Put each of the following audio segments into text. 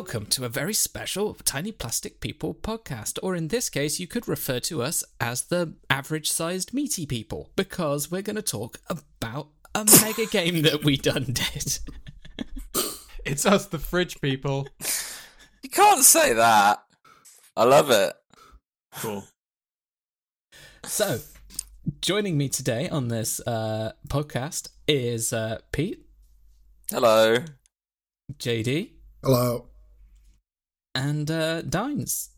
Welcome to a very special Tiny Plastic People podcast, or in this case, you could refer to us as the average sized meaty people, because we're going to talk about a mega game that we done did. It's us, the fridge people. You can't say that. I love it. Cool. So, joining me today on this uh, podcast is uh, Pete, Hello. JD, Hello. And uh, Dines.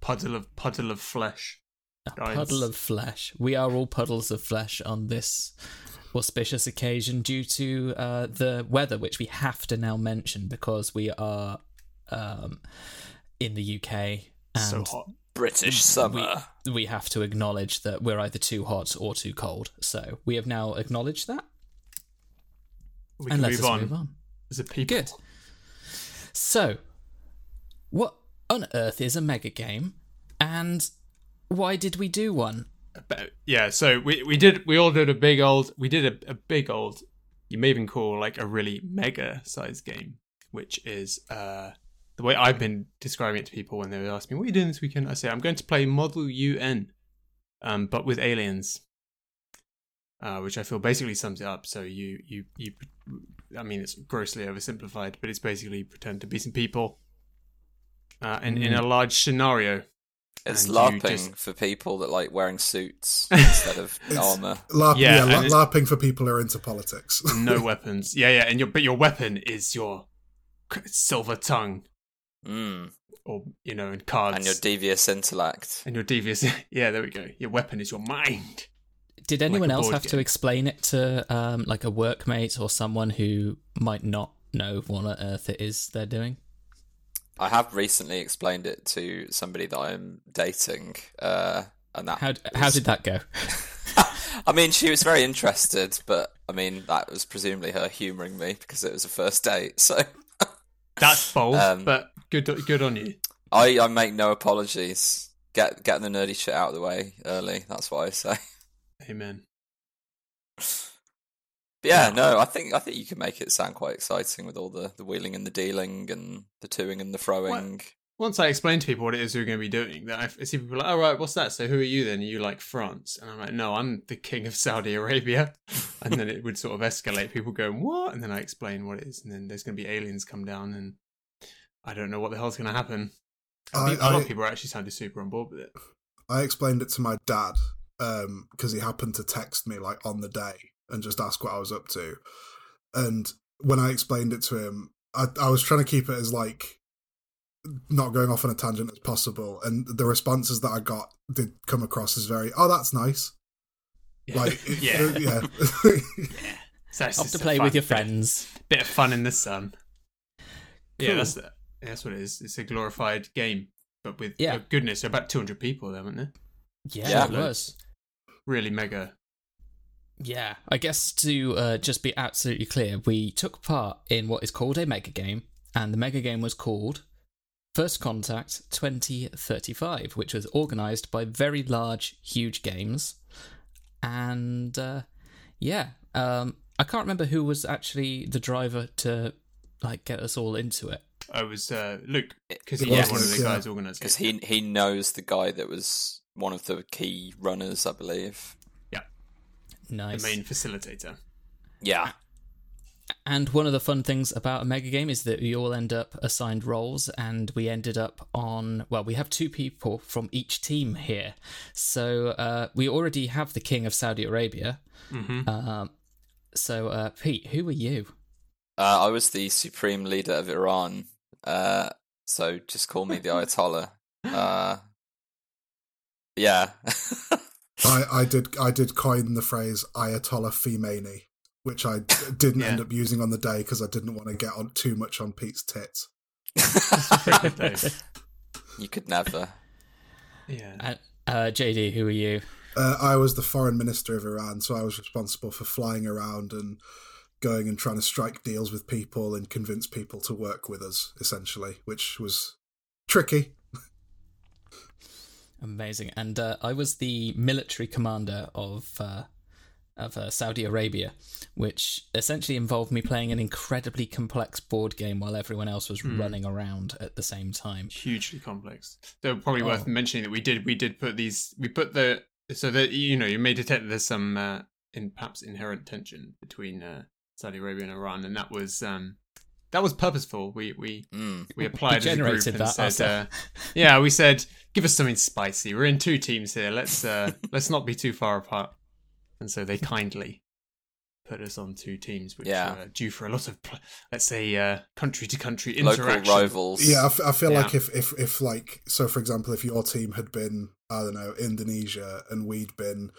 Puddle of puddle of flesh. A Dines. puddle of flesh. We are all puddles of flesh on this auspicious occasion due to uh, the weather, which we have to now mention because we are um, in the UK and so hot. British summer. we, we have to acknowledge that we're either too hot or too cold. So we have now acknowledged that, We and can let move us on. move on. As a people. Good. So, what on earth is a mega game, and why did we do one? Yeah, so we we did we all did a big old we did a, a big old you may even call like a really mega sized game, which is uh the way I've been describing it to people when they would ask me, What are you doing this weekend? I say I'm going to play Model UN. Um, but with aliens. Uh, which I feel basically sums it up. So you, you, you, I mean, it's grossly oversimplified, but it's basically pretend to be some people, uh, in in a large scenario. It's and LARPing just- for people that like wearing suits instead of armor. LARP, Yeah, yeah, and la- LARPing for people who are into politics. no weapons. Yeah, yeah, and your but your weapon is your silver tongue, Mm. or you know, in cards, And your devious intellect. and your devious. Yeah, there we go. Your weapon is your mind. Did anyone a else board have to explain it to um, like a workmate or someone who might not know what on earth it is they're doing? I have recently explained it to somebody that I'm dating, uh, and that. How how did that go? I mean, she was very interested, but I mean, that was presumably her humouring me because it was a first date. So That's bold, Um, but good, good on you. I, I make no apologies. Get getting the nerdy shit out of the way early. That's what I say. Amen. But yeah, Yeah. no, I think I think you can make it sound quite exciting with all the, the wheeling and the dealing and the toing and the throwing. Once I explain to people what it is we're going to be doing, then I I see people like, "All right, what's that?" So who are you then? Are you like France? And I'm like, "No, I'm the king of Saudi Arabia." And then it would sort of escalate. People going, "What?" And then I explain what it is, and then there's going to be aliens come down, and I don't know what the hell's going to happen. I, a lot of people are actually sounded super on board with it. I explained it to my dad um, because he happened to text me like on the day and just ask what I was up to. And when I explained it to him, I, I was trying to keep it as like not going off on a tangent as possible. And the responses that I got did come across as very, oh, that's nice. Yeah. Like, it- yeah. uh, yeah. So it's Off to play with your friends. Bit of fun in the sun. Yeah, that's that's what it is. It's a glorified game, but with Yeah. oh, goodness, about 200 people there, weren't there? Yeah, Yeah. it was. Really mega. Yeah, I guess to uh, just be absolutely clear, we took part in what is called a mega game, and the mega game was called First Contact 2035, which was organised by Very Large Huge Games. And uh, yeah, um, I can't remember who was actually the driver to like get us all into it. I was uh, Luke because he Yes. was one of the guys organising. Because he he knows the guy that was one of the key runners, I believe. The main facilitator. Yeah. And one of the fun things about a mega game is that we all end up assigned roles, and we ended up on. Well, we have two people from each team here, so uh, we already have the king of Saudi Arabia. hmm Um, so, uh, Pete, who are you? Uh, I was the supreme leader of Iran. Uh, so just call me the Ayatollah. Uh, yeah. I, I did I did coin the phrase Ayatollah Femeni, which I d- didn't end up using on the day because I didn't want to get on too much on Pete's tits. Pretty good though. you could never. Yeah. Uh, uh, JD, who are you? Uh, I was the foreign minister of Iran, so I was responsible for flying around and going and trying to strike deals with people and convince people to work with us, essentially, which was tricky. Amazing. And uh, I was the military commander of uh, of uh, Saudi Arabia, which essentially involved me playing an incredibly complex board game while everyone else was Hmm. running around at the same time. hugely complex. So probably worth Oh. mentioning that we did we did put these we put the so that you know you may detect that there's some uh, in perhaps inherent tension between uh, Saudi Arabia and Iran, and that was um that was purposeful. We we Mm. we applied as a group and that said, uh, yeah, we said give us something spicy. We're in two teams here. Let's uh let's not be too far apart. And so they kindly put us on two teams, which Yeah. are due for a lot of let's say uh country to country Local interaction. rivals. Yeah, I, f- I feel Yeah. like if, if if like so, for example, if your team had been I don't know Indonesia and we'd been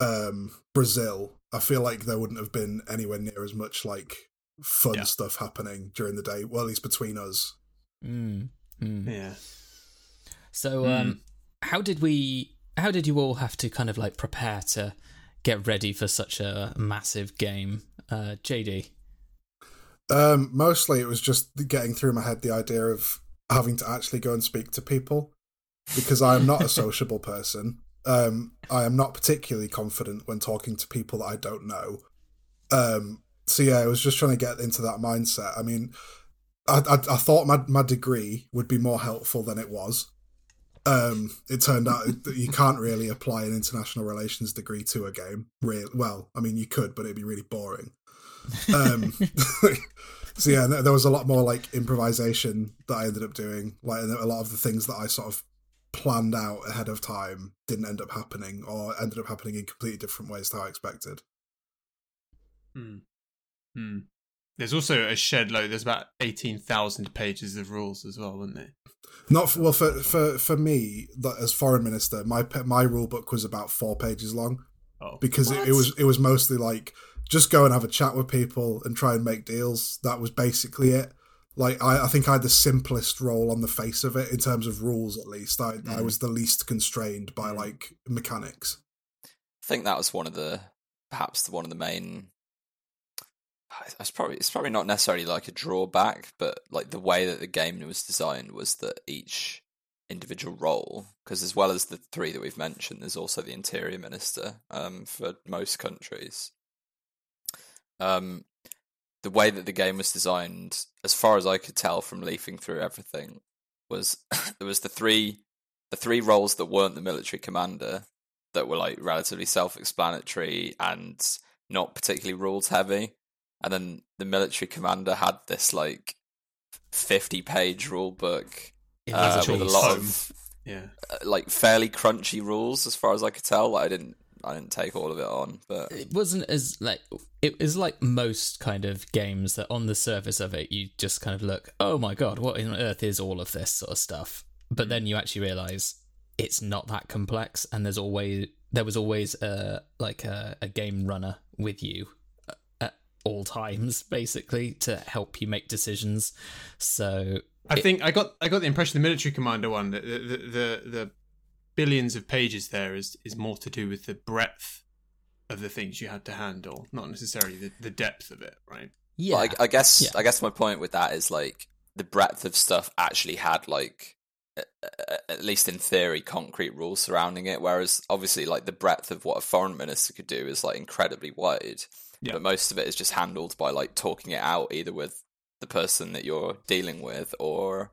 um Brazil, I feel like there wouldn't have been anywhere near as much like fun Yeah. stuff happening during the day. Well, at least between us. Mm, mm. Yeah. So, Hmm. um, how did we? How did you all have to kind of like prepare to get ready for such a massive game, uh, JD? Um, mostly it was just getting through my head the idea of having to actually go and speak to people because I am not a sociable person. Um, I am not particularly confident when talking to people that I don't know. Um, so yeah, I was just trying to get into that mindset. I mean, I, I, I thought my my degree would be more helpful than it was. Um, it turned out that you can't really apply an international relations degree to a game. Real well, I mean, you could, but it'd be really boring. Um, so yeah, there was a lot more like improvisation that I ended up doing. Like a lot of the things that I sort of planned out ahead of time didn't end up happening, or ended up happening in completely different ways to how I expected. Hmm. Hmm. There's also a shed load. There's about eighteen thousand pages of rules as well, wasn't there? Not for, well for for for me that as foreign minister, my my rule book was about four pages long Oh, because it, it was it was mostly like just go and have a chat with people and try and make deals. That was basically it. Like I, I think I had the simplest role on the face of it in terms of rules. At least I I Mm. was the least constrained by Mm. like mechanics. I think that was one of the perhaps the one of the main. It's probably it's probably not necessarily like a drawback, but like the way that the game was designed was that each individual role, because as well as the three that we've mentioned, there's also the interior minister um, for most countries. Um, the way that the game was designed, as far as I could tell from leafing through everything, was there was the three the three roles that weren't the military commander that were like relatively self-explanatory and not particularly rules heavy and then the military commander had this like 50 page rule book It uh, was a with a lot of yeah. uh, like fairly crunchy rules as far as i could tell. Like, i didn't i didn't take all of it on but it wasn't as like it was like most kind of games that on the surface of it you just kind of look oh my god what on earth is all of this sort of stuff? But then you actually realize it's not that complex and there's always there was always a like a, a game runner with you. uh, all times basically to help you make decisions so I it- think I got I got the impression the military commander one that the the, the the billions of pages there is is more to do with the breadth of the things you had to handle, not necessarily the, the depth of it, right? yeah But I, I guess Yeah. I guess my point with that is like the breadth of stuff actually had like a- a- at least in theory concrete rules surrounding it whereas obviously like the breadth of what a foreign minister could do is like incredibly wide Yeah. but most of it is just handled by like talking it out either with the person that you're dealing with or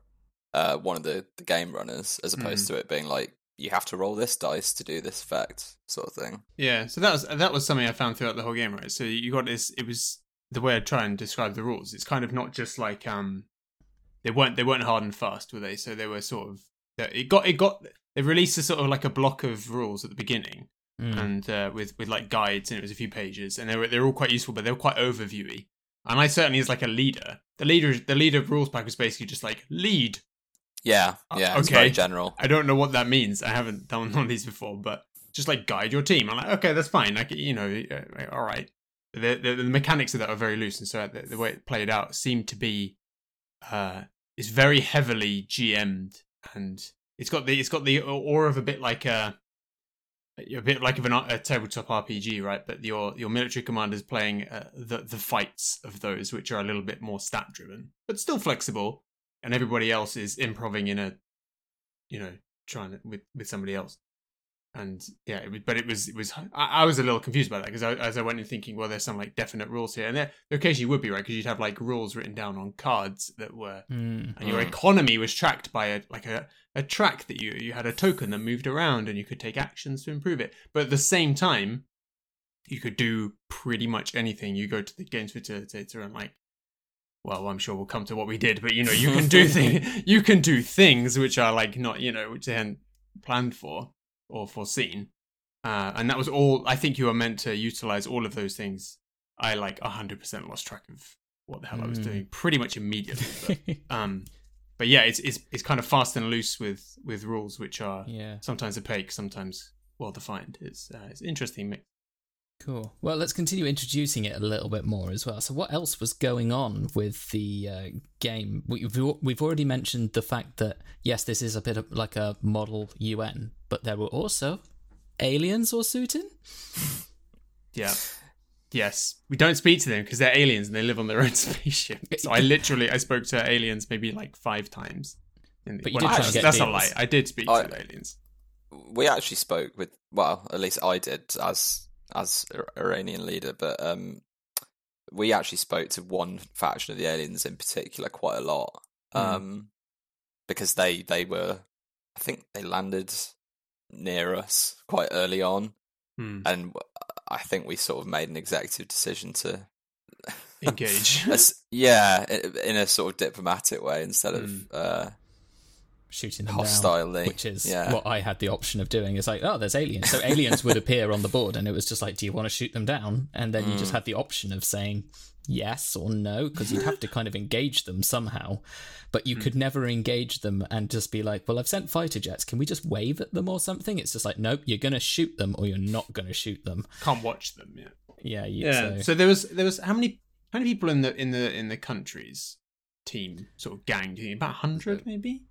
uh, one of the, the game runners as opposed to it being like you have to roll this dice to do this effect sort of thing Yeah, so that was that was something I found throughout the whole game, right? So you got this. It was the way I try and describe the rules. It's kind of not just like um, they weren't they weren't hard and fast, were they? So they were sort of it got it got they released a sort of like a block of rules at the beginning, Mm. and uh, with with like guides, and it was a few pages, and they were they're all quite useful, but they were quite overviewy. And I certainly, as like a leader, the leader the leader rules pack was basically just like lead. yeah Uh, yeah it's very okay. general I don't know what that means. I haven't done one of these before, but just like guide your team. I'm like, okay, that's fine. Like, you know, uh, all right. The, the the mechanics of that are very loose, and so the, the way it played out seemed to be, uh, is very heavily GM'd, and it's got the it's got the aura of a bit like a, a bit like of an, a tabletop RPG, right? But your your military commander is playing uh, the the fights of those, which are a little bit more stat driven, but still flexible, and everybody else is improving in a, you know, trying to, with with somebody else. and yeah, it was, but it was it was I, I was a little confused by that because as I went in thinking, well, there's some like definite rules here, and there, there occasionally would be right because you'd have like rules written down on cards that were, Mm. and your Mm. economy was tracked by a like a a track that you you had a token that moved around and you could take actions to improve it, but at the same time, you could do pretty much anything. You go to the games facilitator and like. Well, I'm sure we'll come to what we did, but you know, you can do things. You can do things which are like not, you know, which they hadn't planned for or foreseen. Uh, and that was all. I think you were meant to utilize all of those things. I like hundred percent lost track of what the hell I was Mm. doing pretty much immediately. But, um, but yeah, it's it's it's kind of fast and loose with with rules which are yeah. sometimes opaque, sometimes well defined. It's uh, it's interesting mix. Cool. Well, let's continue introducing it a little bit more as well. So, what else was going on with the uh, game? We've we've already mentioned the fact that yes, this is a bit of like a model UN, but there were also aliens or Suitin. Yeah. Yes, we don't speak to them because they're aliens and they live on their own spaceship. So I literally I spoke to aliens maybe like five times. In the, But you well, did try and actually, get that's a deals. lie. I did speak I- to aliens. we actually spoke with well at least i did as as Ir- iranian leader but um we actually spoke to one faction of the aliens in particular quite a lot Hmm. um because they they were i think they landed near us quite early on Hmm. and w- i think we sort of made an executive decision to Engage. Yeah in a sort of diplomatic way instead of Mm. uh shooting them down, hostilely which is yeah what I had the option of doing. It's like, oh, there's aliens. So aliens would appear on the board, and it was just like, do you want to shoot them down? And then you just Mm. had the option of saying yes or no, because you'd have to kind of engage them somehow. But you could never engage them and just be like, well, I've sent fighter jets. Can we just wave at them or something? It's just like, nope, you're going to shoot them or you're not going to shoot them. Can't watch them. Yeah. Yeah, you, Yeah. So, So there was there was how many how many people in the in the in the country's team sort of gang? Do you think about hundred maybe?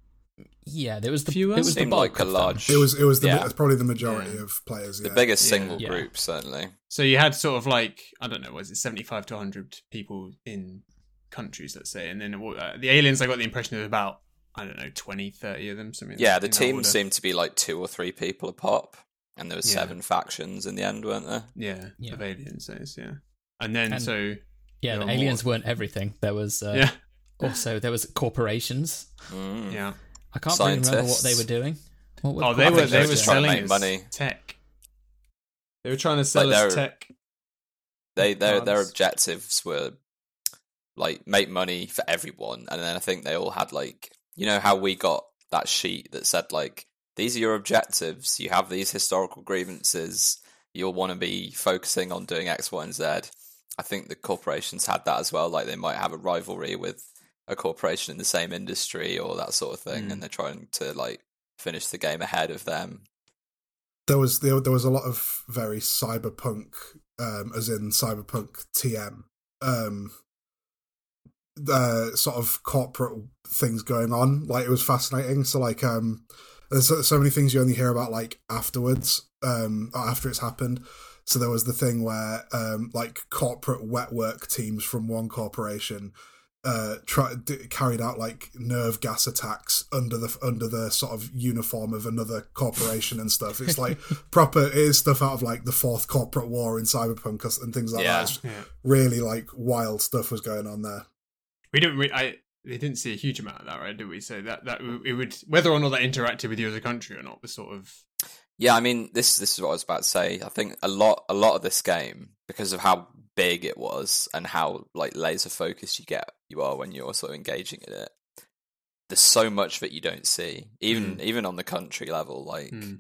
Yeah, there was the Fewer? it was the Seemed bulk like a of them. large It was it was the Yeah. probably the majority Yeah. of players. the biggest Yeah. single Yeah. group certainly So you had sort of like I don't know, was it seventy five to hundred people in countries, let's say, and then uh, the aliens. I got the impression of about I don't know 20, 30 of them. Something. Yeah, the in team order. seemed to be like two or three people a pop, and there were Yeah. seven factions in the end, weren't there? Yeah, Yeah. of aliens. those, Yeah, and then And- so Yeah, the were aliens more. weren't everything. There was uh, yeah, also there was corporations. Mm. yeah. I can't really remember what they were doing. What were Oh, they were they, were just trying to make money. tech. They were trying to sell Like, us tech. They their their objectives were like make money for everyone, and then I think they all had like you know how we got that sheet that said like these are your objectives. You have these historical grievances. You'll want to be focusing on doing X, Y, and Z. I think the corporations had that as well. Like they might have a rivalry with a corporation in the same industry or that sort of thing, Mm. and they're trying to like finish the game ahead of them. there was there, there was a lot of very cyberpunk, um, as in cyberpunk TM, um, the sort of corporate things going on. Like it was fascinating. So like, um, there's so, so many things you only hear about like afterwards, um, after it's happened. So there was the thing where um, like corporate wet work teams from one corporation uh try, d- carried out like nerve gas attacks under the under the sort of uniform of another corporation and stuff it's like proper it is stuff out of like the fourth corporate war in cyberpunk and things like Yeah. that Yeah. really like wild stuff was going on there We didn't. Re- I they didn't see a huge amount of that, right? Did we? So that that it would whether or not that interacted with you as a country or not was sort of Yeah, I mean this this is what I was about to say. I think a lot a lot of this game because of how big it was and how like laser focused you get you are when you're sort of engaging in it. There's so much that you don't see, even even on the country level. Like Hmm.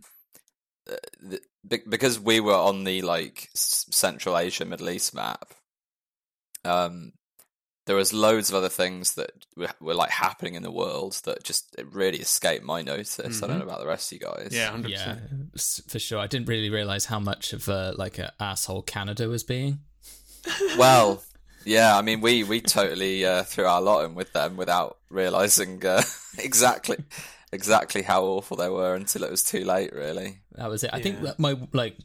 uh, the, because we were on the like Central Asia Middle East map. Um, there was loads of other things that were, were like happening in the world that just it really escaped my notice. I don't Mhm. know about the rest of you guys. yeah, hundred Yeah, percent. s- for sure. I didn't really realize how much of a like a asshole Canada was being. Well, yeah, I mean, we we totally uh, threw our lot in with them without realizing uh, exactly. exactly how awful they were until it was too late. Really, That was it. I think that my like,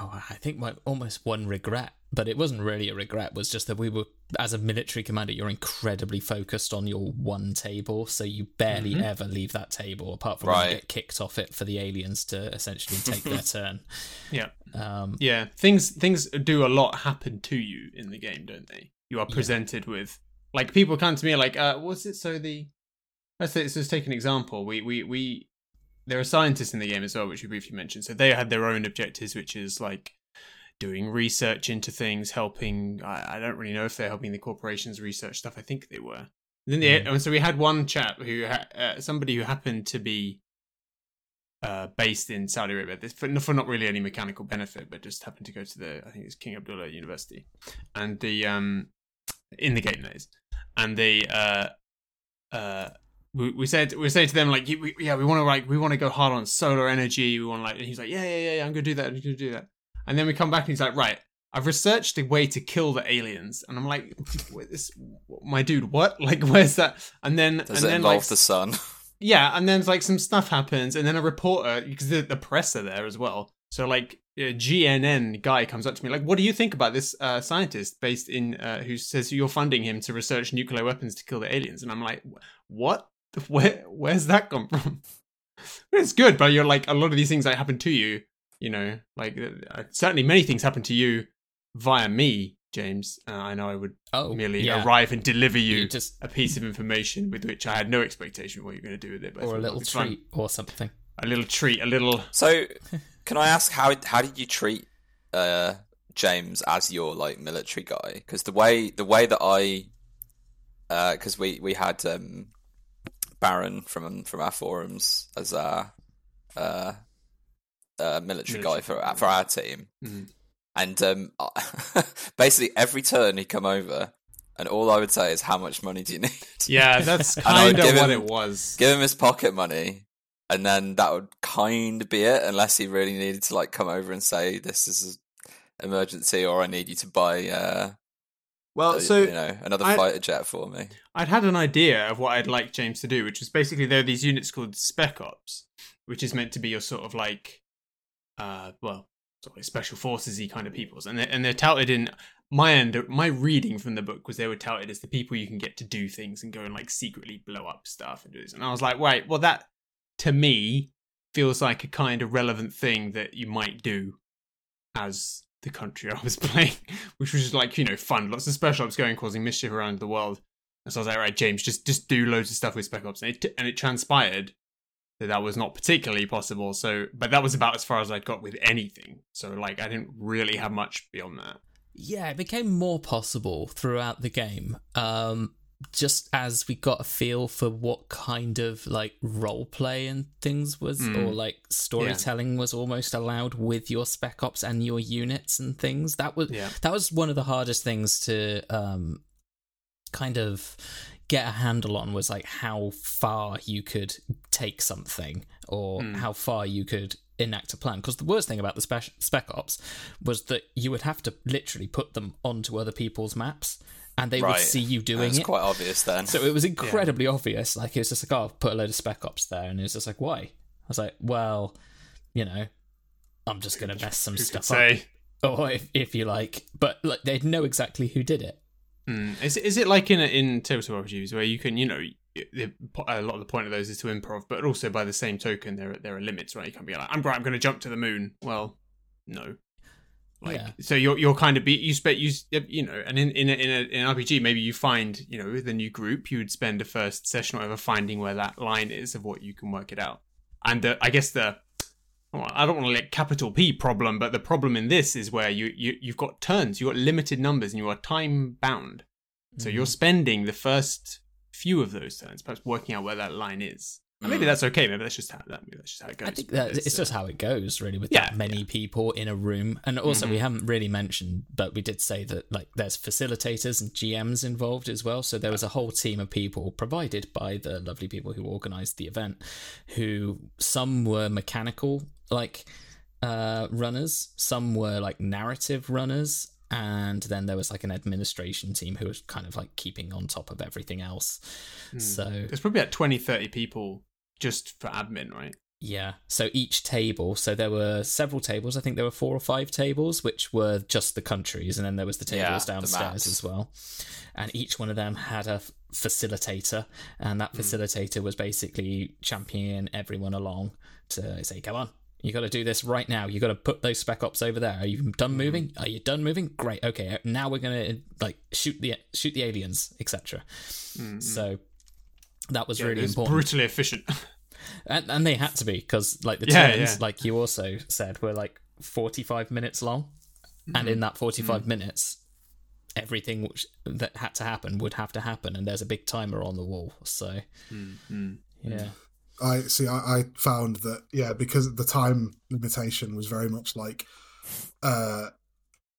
oh, I think my almost one regret, but it wasn't really a regret. Was just that we were, as a military commander, you're incredibly focused on your one table, so you barely ever leave that table, apart from when you get kicked off it for the aliens to essentially take their turn. Yeah. Um, Yeah, things things do a lot happen to you in the game, don't they? You are presented with like people come to me like, uh, what's it? So the let's say, let's just take an example. We we we there are scientists in the game as well, which we briefly mentioned. So they had their own objectives, which is like doing research into things, helping. I, I don't really know if they're helping the corporations research stuff. I think they were. Then the, and so we had one chap who uh, somebody who happened to be uh, based in Saudi Arabia this, for, for not really any mechanical benefit, but just happened to go to the I think it's King Abdullah University, and the um in the game that is, and they uh uh we, we said we say to them like we, yeah we want to like we want to go hard on solar energy. We want to like and he's like yeah yeah yeah, yeah I'm gonna do that I'm gonna do that. And then we come back and he's like right I've researched a way to kill the aliens. And I'm like this my dude what? Like where's that? And then does and it then involve like the sun? yeah, and then like some stuff happens, and then a reporter because the, the press are there as well. So like GNN guy comes up to me like, "What do you think about this uh, scientist based in uh, who says you're funding him to research nuclear weapons to kill the aliens?" And I'm like, "What? Where? Where's that come from?" it's good, but you're like a lot of these things that happen to you. You know, like uh, certainly many things happen to you via me, James. Uh, I know I would oh, merely yeah. arrive and deliver you, You just a piece of information with which I had no expectation of what you're going to do with it. But or a little it's fun. treat or something. a little treat, a little. So, can I ask how how did you treat uh, James as your like military guy? Because the way the way that I, because we we had um, Baron from from our forums as our uh, uh, military, guy for our- for our team, Mhm. and um, basically every turn he'd come over, and all I would say is, "How much money do you need?" Yeah, that's kind of what him- it was. give him his pocket money and then that would kind of be it unless he really needed to like come over and say this is an emergency or i need you to buy uh Well, uh, so you know another I- fighter jet for me I'd had an idea of what I'd like James to do, which was basically there are these units called Spec Ops, which is meant to be your sort of like, uh, well, sort of special forces-y kind of peoples, and they're, and they're touted in my end. My reading from the book was they were touted as the people you can get to do things and go and like secretly blow up stuff and do this, and I was like, wait, well that to me feels like a kind of relevant thing that you might do as the country I was playing, which was just like you know fun, lots of special ops going, causing mischief around the world. And so I was like, right, James, just just do loads of stuff with Spec Ops, and it and it transpired that that was not particularly possible. So, but that was about as far as I'd got with anything. So, like, I didn't really have much beyond that. Yeah, it became more possible throughout the game. Um, just as we got a feel for what kind of like role play and things was, Mm. or like storytelling was almost allowed with your spec ops and your units and things. That was Yeah. that was one of the hardest things to um, kind of get a handle on was like how far you could take something or Mm. how far you could enact a plan because the worst thing about the spec, spec ops was that you would have to literally put them onto other people's maps and they would see you doing it's it quite obvious then so it was incredibly obvious like it was just like oh I've put a load of spec ops there and it was just like why i was like well you know i'm just gonna mess some Who stuff say? up or if, if you like but like they'd know exactly who did it Mm. Is it- is it like in a, in tabletop RPGs where you can you know a lot of the point of those is to improv, but also by the same token there are, there are limits, right? You can't be like I'm right, I'm going to jump to the moon. Well, no. Like Yeah. so you're you're kind of be you spend you you know and in in a, in, a, in an RPG maybe you find you know with a new group you would spend a first session or whatever finding where that line is of what you can work it out and the, I guess the I don't want to let capital P problem, but the problem in this is where you, you you've got turns, you've got limited numbers, and you are time bound. So Mm-hmm. you're spending the first few of those turns, perhaps working out where that line is. Maybe Mm. that's okay. Maybe that's just how that. Maybe that's just how it goes. I think that it's uh, just how it goes, really, with Yeah, that many people in a room. And also, we Mhm. haven't really mentioned, but we did say that like there's facilitators and GMs involved as well. So there was a whole team of people provided by the lovely people who organised the event, who some were mechanical like uh, runners, some were like narrative runners. And then there was like an administration team who was kind of like keeping on top of everything else. Hmm. So there's probably about 20, 30 people just for admin, right? Yeah. So each table, so there were several tables. I think there were four or five tables, which were just the countries, and then there was the tables the downstairs maps. as well. And each one of them had a facilitator, and that hmm. facilitator was basically championing everyone along to say, "Come on." You got to do this right now. You got to put those spec ops over there. Are you done hmm. moving? Are you done moving? Great. Okay. Now we're gonna like shoot the shoot the aliens, etc. Hmm, so that was Yeah, really it's important brutally efficient. and, and they had to be because like the Yeah, turns yeah. like you also said were like 45 minutes long and Mm-hmm. in that 45 minutes everything which, that had to happen would have to happen and there's a big timer on the wall so Mm-hmm. yeah I see. I, I found that yeah, because the time limitation was very much like uh,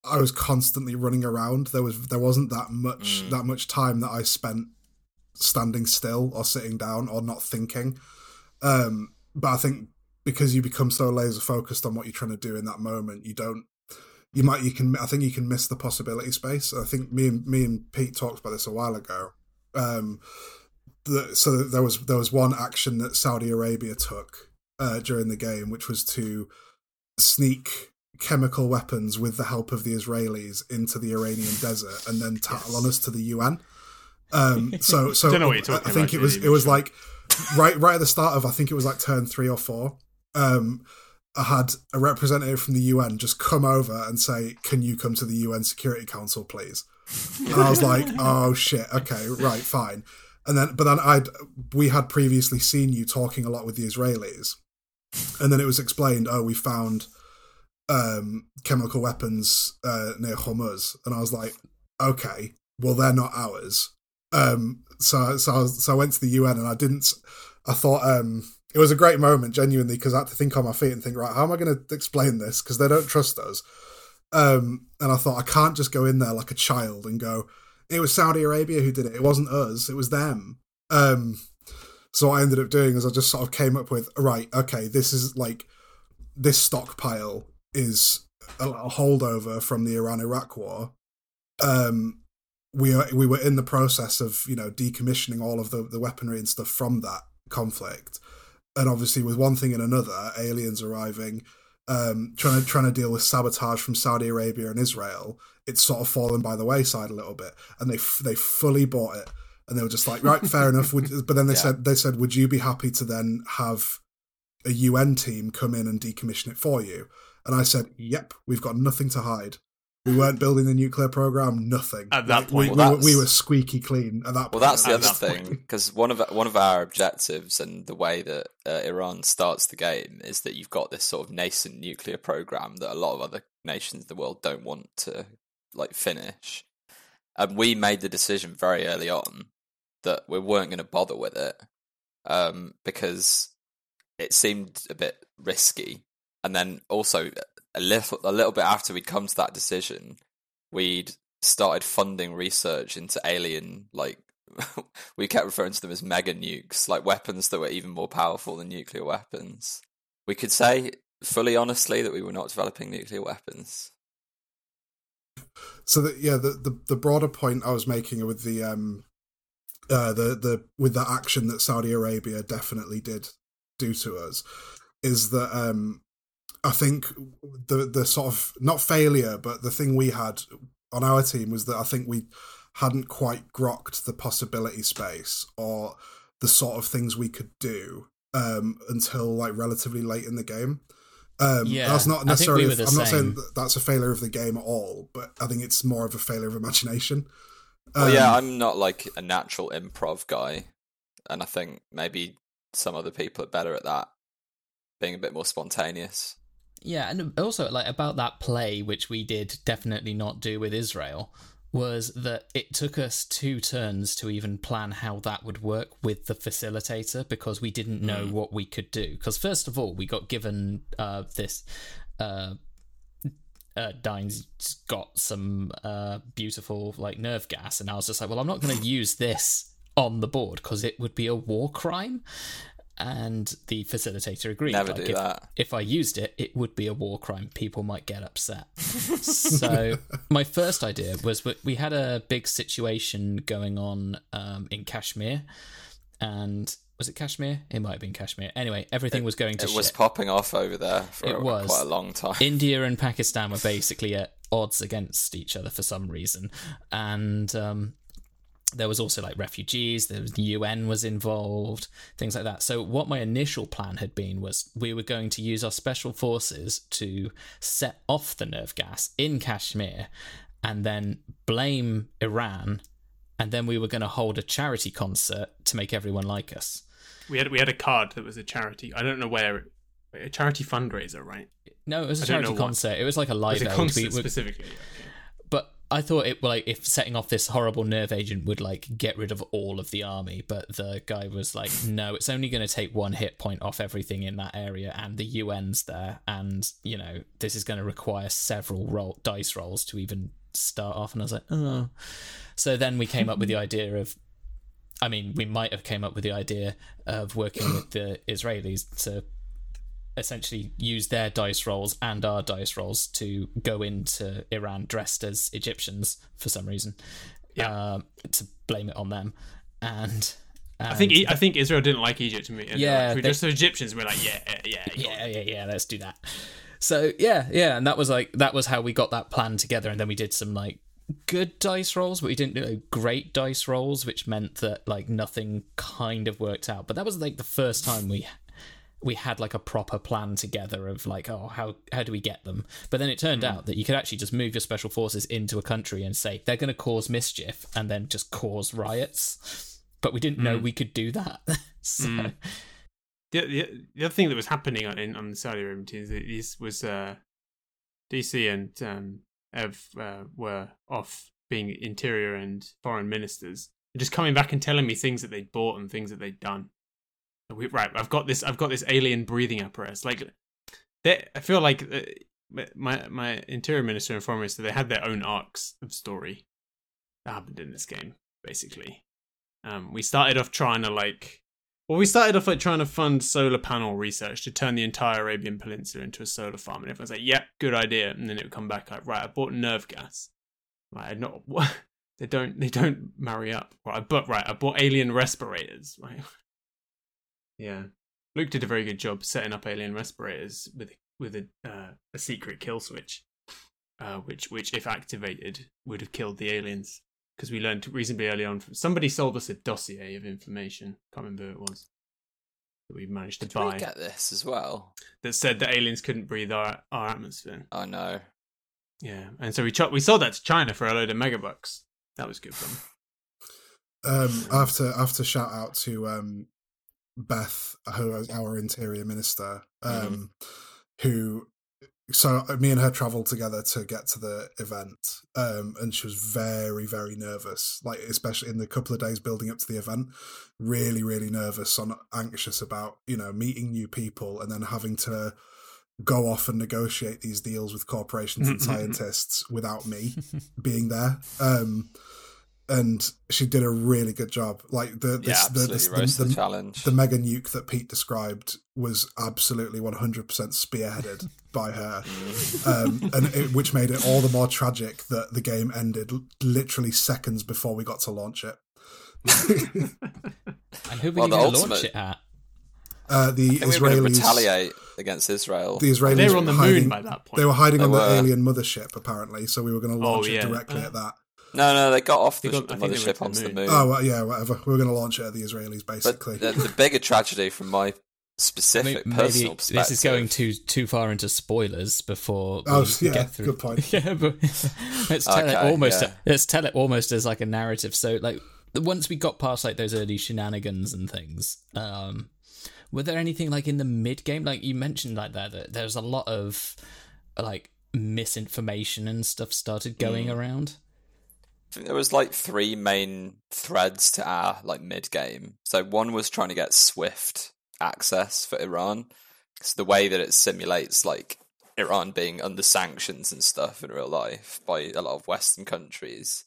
I was constantly running around. There was there wasn't that much Mm. that much time that I spent standing still or sitting down or not thinking. Um, but I think because you become so laser focused on what you're trying to do in that moment, you don't. You might you can I think you can miss the possibility space. I think me and me and Pete talked about this a while ago. Um, the, so there was there was one action that Saudi Arabia took uh, during the game, which was to sneak chemical weapons with the help of the Israelis into the Iranian desert and then tattle on us to the UN. Um, so so Don't know what you're I think it was it was like right right at the start of I think it was like turn three or four. Um, I had a representative from the UN just come over and say, "Can you come to the UN Security Council, please?" And I was like, "Oh shit, okay, right, fine." And then, but then I'd we had previously seen you talking a lot with the Israelis, and then it was explained, "Oh, we found um, chemical weapons uh, near Hormuz," and I was like, "Okay, well they're not ours." Um, so so I, was, so I went to the UN and I didn't. I thought um, it was a great moment, genuinely, because I had to think on my feet and think, right, how am I going to explain this? Because they don't trust us. Um, and I thought I can't just go in there like a child and go, it was Saudi Arabia who did it. It wasn't us. It was them. Um, so what I ended up doing is I just sort of came up with, right, okay, this is like this stockpile is a, a holdover from the Iran Iraq war. Um, we are we were in the process of you know decommissioning all of the, the weaponry and stuff from that conflict, and obviously with one thing and another, aliens arriving, um, trying to trying to deal with sabotage from Saudi Arabia and Israel, it's sort of fallen by the wayside a little bit, and they f- they fully bought it, and they were just like, right, fair enough. Would, but then they Yeah. said they said, would you be happy to then have a UN team come in and decommission it for you? And I said, yep, we've got nothing to hide. We weren't building the nuclear program, nothing. At that we, point. we, Well, were, we were squeaky clean at that point. Well, that's the At other that thing because one of one of our objectives and the way that uh, Iran starts the game is that you've got this sort of nascent nuclear program that a lot of other nations in the world don't want to like finish. And we made the decision very early on that we weren't going to bother with it um, because it seemed a bit risky. And then also a little a little bit after we'd come to that decision, we'd started funding research into alien like we kept referring to them as mega nukes, like weapons that were even more powerful than nuclear weapons. We could say fully honestly that we were not developing nuclear weapons. so that yeah the, the the broader point i was making with the um uh the the with the action that saudi arabia definitely did do to us is that um i think the the sort of not failure but the thing we had on our team was that i think we hadn't quite grokked the possibility space or the sort of things we could do um until like relatively late in the game um, Yeah, that's I not think necessarily. we were the I'm not saying that that's a failure of the game at all, but I think it's more of a failure of imagination. Well, yeah, Um, I'm not like a natural improv guy, and I think maybe some other people are better at that, being a bit more spontaneous. Yeah, and also like about that play, which we did definitely not do with Israel, was that it took us two turns to even plan how that would work with the facilitator because we didn't know Mm. what we could do. Because first of all, we got given uh, this. Uh, uh, Dine's got some uh, beautiful like nerve gas, and I was just like, well, I'm not going to use this on the board because it would be a war crime. And the facilitator agreed. Never like, do if, that. if I used it, it would be a war crime. People might get upset. so my first idea was we- had a big situation going on um, in Kashmir, and was it Kashmir? It might have been Kashmir. Anyway, everything was going to It shit. was popping off over there for It a- was. quite a long time. India and Pakistan were basically at odds against each other for some reason, and um, there was also like refugees. There was the UN was involved, things like that. So what my initial plan had been was we were going to use our special forces to set off the nerve gas in Kashmir, and then blame Iran, and then we were going to hold a charity concert to make everyone like us. We had we had a card that was a charity. I don't know where it- a charity fundraiser, right? No, it was a I charity what- concert. It was like a live Was it aid. concert We- we- specifically? Okay. I thought it like if setting off this horrible nerve agent would like get rid of all of the army, but the guy was like, no, it's only going to take one hit point off everything in that area, and the UN's there, and you know this is going to require several roll dice rolls to even start off. And I was like, oh. So then we came up with the idea of. I mean, we might have came up with the idea of working with the Israelis to essentially use their dice rolls and our dice rolls to go into Iran dressed as Egyptians for some reason. Yeah. Um, to blame it on them. And, I think and- E- I think Israel didn't like Egypt me. Yeah, like, we they- just the Egyptians were like, yeah, yeah, yeah, yeah, yeah, yeah, let's do that. So yeah, yeah, and that was like that was how we got that plan together, and then we did some like good dice rolls, but we didn't do great dice rolls, which meant that like nothing kind of worked out. But that was like the first time we we had like a proper plan together of like oh how how do we get them? But then it turned out that you could actually just move your special forces into a country and say they're going to cause mischief and then just cause riots. But we didn't know we could do that. So Mm. The, the, the other thing that was happening on in, on the Saudi Arabian team is was uh, DC and um, Ev uh, were off being interior and foreign ministers, and just coming back and telling me things that they'd bought and things that they'd done. We, right, I've got this. I've got this alien breathing apparatus. Like, they, I feel like uh, my my interior minister informed foreign minister they had their own arcs of story that happened in this game. Basically, um, we started off trying to like well, we started off like trying to fund solar panel research to turn the entire Arabian Peninsula into a solar farm, and everyone's like, "Yep, good idea." And then it would come back like, "Right, I bought nerve gas." Right, not they don't they don't marry up. Right, bought right, I bought alien respirators. Right, yeah. Luke did a very good job setting up alien respirators with with a uh, a secret kill switch, uh, which which if activated would have killed the aliens because we learned reasonably early on from somebody sold us a dossier of information. Can't remember who it was that we managed to Did buy we get this as well? that said that aliens couldn't breathe our our atmosphere. I know. Yeah, and so we ch- we sold that to China for a load of megabucks. That was good fun. Um, I have to I have to shout out to um, Beth, who our interior minister, um, who. So uh, me and her travelled together to get to the event, um, and she was very, very nervous. Like especially in the couple of days building up to the event, really, really nervous and anxious about you know meeting new people and then having to go off and negotiate these deals with corporations and scientists without me being there. Um, and she did a really good job. Like the Yeah, this, the, absolutely this, rose to the, the the, challenge. the mega nuke that Pete described was absolutely 100% spearheaded by her, um, and it, which made it all the more tragic that the game ended literally seconds before we got to launch it. and who were Well, you going to launch it at Uh, the I we were Israelis retaliate against Israel. The Israelis they were on the hiding, moon by that point. They were hiding They on were. the alien mothership, apparently. So we were going to Oh, launch yeah. it directly Uh, at that. No, no, they got off They the, got- the I think mothership went the onto the moon. moon. Oh well, yeah, whatever. We were going to launch it at the Israelis, but basically. the, the bigger tragedy from my specific maybe personal perspective. this is going too too far into spoilers before we Oh, yeah, get through. good point. yeah, but let's tell it almost. yeah. Let's tell it almost as like a narrative. So, like, once we got past like those early shenanigans and things, um, were there anything like in the mid game? Like you mentioned, like that, that there's a lot of like misinformation and stuff started going Mm. around. Think there was like three main threads to our like mid game. So one was trying to get swift access for Iran. So the way that it simulates like Iran being under sanctions and stuff in real life by a lot of Western countries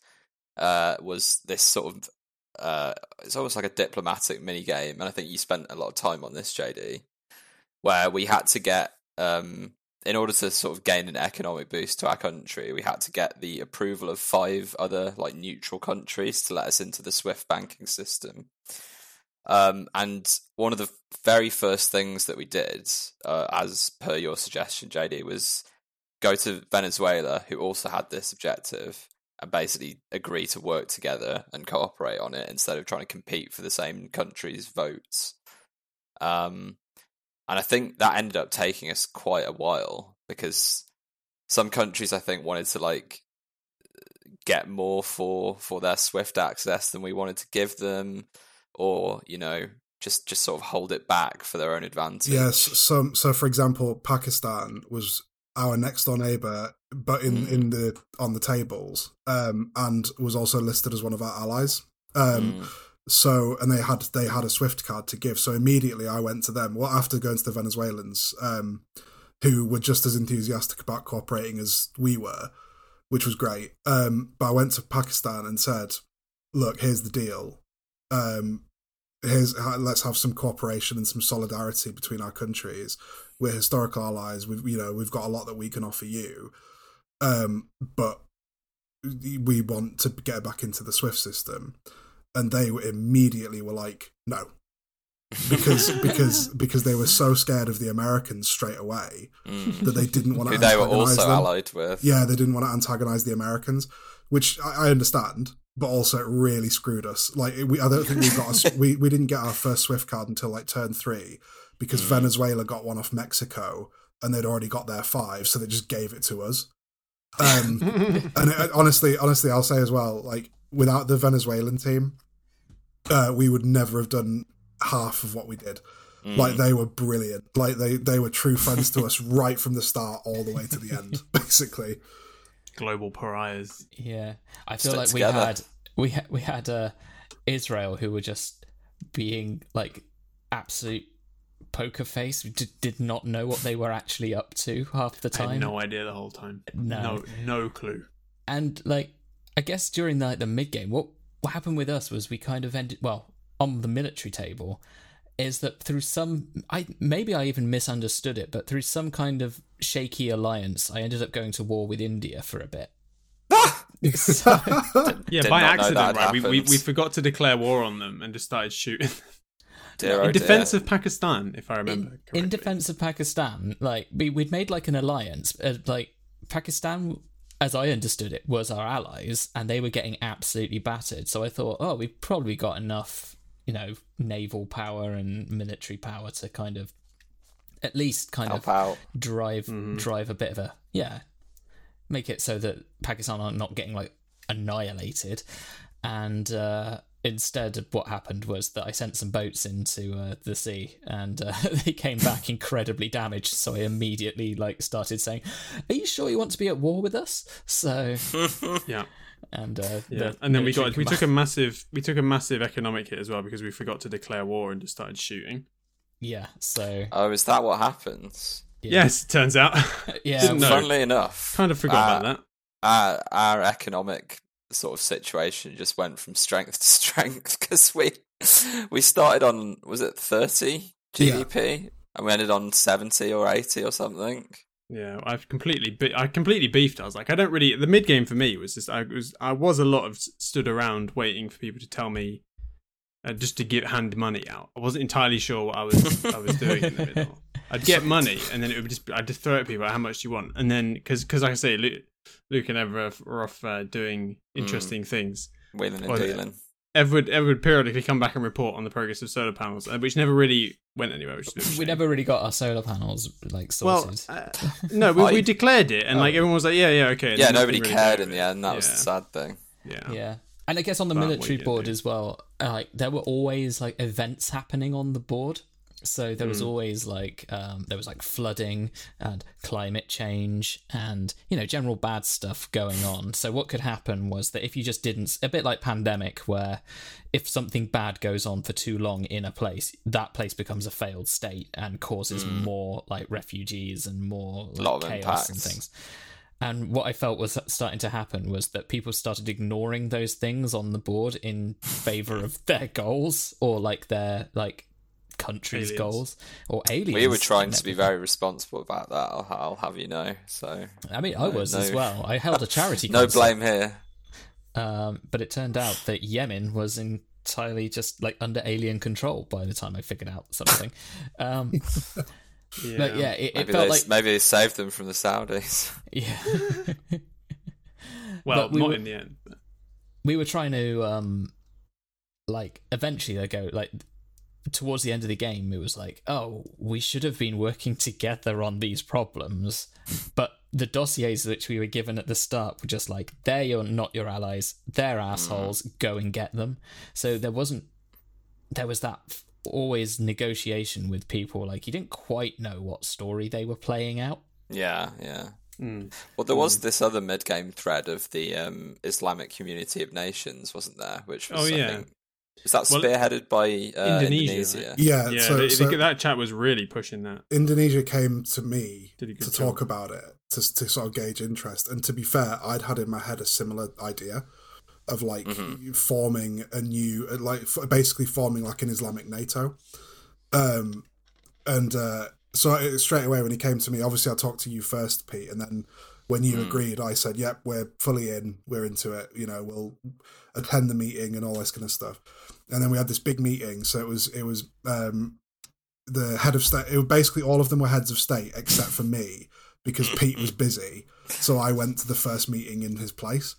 uh, was this sort of uh, it's almost like a diplomatic mini game, and I think you spent a lot of time on this, JD, where we had to get um, in order to sort of gain an economic boost to our country, we had to get the approval of five other like neutral countries to let us into the SWIFT banking system. Um, and one of the very first things that we did, uh, as per your suggestion, JD, was go to Venezuela, who also had this objective, and basically agree to work together and cooperate on it instead of trying to compete for the same country's votes. Um, and I think that ended up taking us quite a while because some countries I think wanted to like get more for for their Swift access than we wanted to give them, or you know just just sort of hold it back for their own advantage. Yes. So, so for example, Pakistan was our next door neighbor, but in Mm. in the on the tables, um, and was also listed as one of our allies. Um, Mm. So, and they had they had a Swift card to give. So immediately I went to them. Well, after going to the Venezuelans, um, who were just as enthusiastic about cooperating as we were, which was great. Um, but I went to Pakistan and said, "Look, here's the deal. Um, here's let's have some cooperation and some solidarity between our countries. We're historical allies. We've you know we've got a lot that we can offer you, um, but we want to get back into the Swift system." And they immediately were like, "No." because because because they were so scared of the Americans straight away Mm. that they didn't want to they were antagonize also them. allied with. Yeah, they didn't want to antagonize the Americans, which I, I understand, but also it really screwed us. Like we, I don't think we got a, we we didn't get our first Swift card until like turn three because Mm. Venezuela got one off Mexico and they'd already got their five, so they just gave it to us. Um, and it, honestly, honestly, I'll say as well, like without the Venezuelan team, uh, we would never have done half of what we did. Mm. Like they were brilliant. Like they they were true friends to us right from the start all the way to the end, basically. Global pariahs. Yeah, I feel Stick like together. we had we had we had uh, Israel who were just being like absolute poker face. We did, did not know what they were actually up to half the I time. had no idea the whole time. No. no, no clue. And like, I guess during the the mid game, what what happened with us was we kind of ended well on the military table. Is that through some I maybe I even misunderstood it, but through some kind of shaky alliance, I ended up going to war with India for a bit. So- Yeah, Did by accident, right? We, we we forgot to declare war on them and just started shooting Dear, oh in dear. defense of Pakistan, if I remember. in, in defense of Pakistan, like we we'd made like an alliance. Uh, like Pakistan, as I understood it, was our allies, and they were getting absolutely battered. So I thought, oh, we've probably got enough, you know, naval power and military power to kind of at least kind help of out. drive Mm-hmm. drive a bit of a yeah, make it so that Pakistan are not getting like annihilated, and uh, instead what happened was that I sent some boats into uh, the sea, and uh, they came back incredibly damaged. So I immediately like started saying, "Are you sure you want to be at war with us?" So Yeah, and uh, yeah. the And then we got we command- took a massive we took a massive economic hit as well because we forgot to declare war and just started shooting. yeah. So Oh, is that what happens? yeah. Yes, it turns out. yeah, Didn't know. Funnily enough, kind of forgot uh, about that. our our economic sort of situation just went from strength to strength because we we started on was it thirty Yeah. GDP and we ended on seventy or eighty or something. Yeah, I've completely be- I completely beefed. I was like, I don't really. The mid game for me was just I was I was a lot of stood around waiting for people to tell me, uh, just to give hand money out. I wasn't entirely sure what I was I was doing in the middle. I'd get money and then it would just I'd just throw it at people. How much do you want? And then because because like I say, Luke, Luke and Ever are off uh, doing interesting things. Wheeling and Well, dealing. Ever would, Ever periodically come back and report on the progress of solar panels, uh, which never really went anywhere. Which is a bit of a we never really got our solar panels like Well, sorted. uh, no, we, I- we declared it, and like everyone was like, "Yeah, yeah, okay." and Yeah, nobody really cared in the end. That was the sad thing. Yeah. Yeah. And I guess on the But military board do? as well, uh, like there were always like events happening on the board. So there was always like um, there was like flooding and climate change and you know general bad stuff going on. So what could happen was that if you just didn't, a bit like pandemic, where if something bad goes on for too long in a place, that place becomes a failed state and causes more like refugees and more like, chaos and things. And what I felt was starting to happen was that people started ignoring those things on the board in favor of their goals or like their like country's Aliens. goals or aliens. We were trying to be very responsible about that. I'll, I'll have you know. So I mean, I no- was as well. I held a charity. no concert, blame here. Um, but it turned out that Yemen was entirely just like under alien control by the time I figured out something. um, Yeah. But yeah, it, it Maybe felt they, like maybe they saved them from the Saudis. yeah. well, we not were- in the end. we were trying to um like eventually they go like towards the end of the game it was like oh we should have been working together on these problems but the dossiers which we were given at the start were just like they're your not your allies they're assholes go and get them so there wasn't there was that f- always negotiation with people like you didn't quite know what story they were playing out Yeah, yeah. Mm. Well, there was this other mid-game thread of the um, Islamic Community of Nations, wasn't there? Which was, Oh, I yeah. think, was that Well, spearheaded by uh, Indonesia, Indonesia? right? Yeah, Yeah, so, they, so they, that chat was really pushing that. Indonesia came to me Did a to job. talk about it to, to sort of gauge interest. And to be fair, I'd had in my head a similar idea of like Mm-hmm. forming a new, like f- basically forming like an Islamic NATO. Um, and uh, so it, straight away when he came to me, obviously I talked to you first, Pete, and then when you agreed, I said, "Yep, we're fully in. We're into it. You know, we'll attend the meeting and all this kind of stuff." And then we had this big meeting. So it was it was um, the head of state. It was basically all of them were heads of state except for me because Pete was busy. So I went to the first meeting in his place,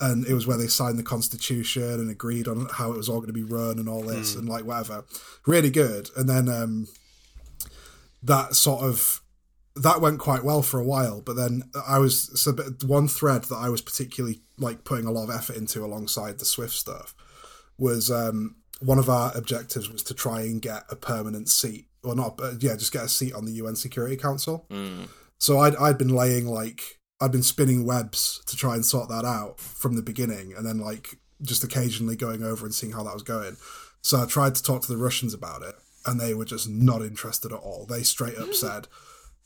and it was where they signed the constitution and agreed on how it was all going to be run and all this and like whatever. Really good. And then um, that sort of that went quite well for a while, but then I was so one thread that I was particularly like putting a lot of effort into alongside the Swift stuff was um, one of our objectives was to try and get a permanent seat, or not, but yeah, just get a seat on the UN Security Council. Mm. So I'd I'd been laying like I'd been spinning webs to try and sort that out from the beginning, and then like just occasionally going over and seeing how that was going. So I tried to talk to the Russians about it, and they were just not interested at all. They straight up said,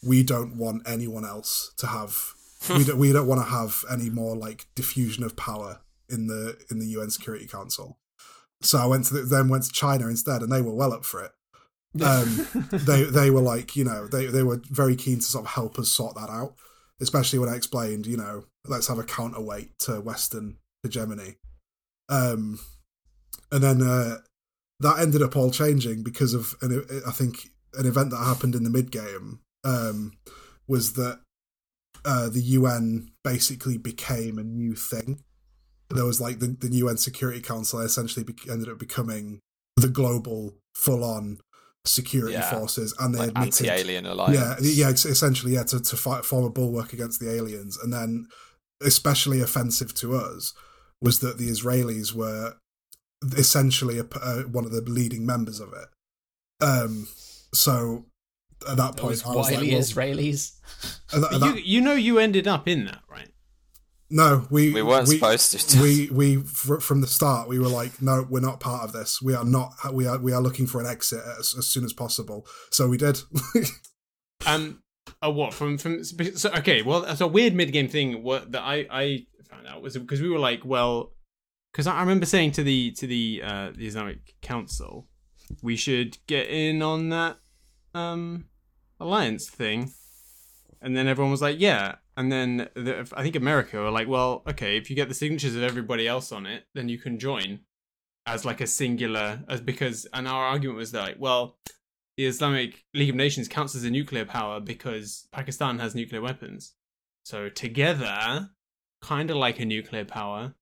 "We don't want anyone else to have. we don't. We don't want to have any more like diffusion of power in the in the UN Security Council." So I went to the, then went to China instead, and they were well up for it um, they they were like you know they they were very keen to sort of help us sort that out especially when i explained you know let's have a counterweight to western hegemony um and then uh that ended up all changing because of an, i think an event that happened in the mid game um was that uh the un basically became a new thing there was like the, the un security council essentially be- ended up becoming the global full-on security Yeah. forces and they Like admitted anti-alien alliance. yeah yeah it's essentially yeah to, to fight, form a bulwark against the aliens and then especially offensive to us was that the israelis were essentially a, uh, one of the leading members of it um so at that point Those I was like, well, Israelis. at that- at that- you, you know, you ended up in that, right? no we We weren't supposed to. we we from the start we were like no we're not part of this we are not we are we are looking for an exit as, as soon as possible so we did Um, oh, what from from? So okay, well, that's a weird mid game thing. What that I I found out was because we were like, well, because I remember saying to the to the uh the Islamic Council, we should get in on that um alliance thing, and then everyone was like, yeah, and then the, I think America were like, well, okay, if you get the signatures of everybody else on it, then you can join as like a singular as because and our argument was that like, well the Islamic League of Nations counts as a nuclear power because Pakistan has nuclear weapons. So together, kind of like a nuclear power.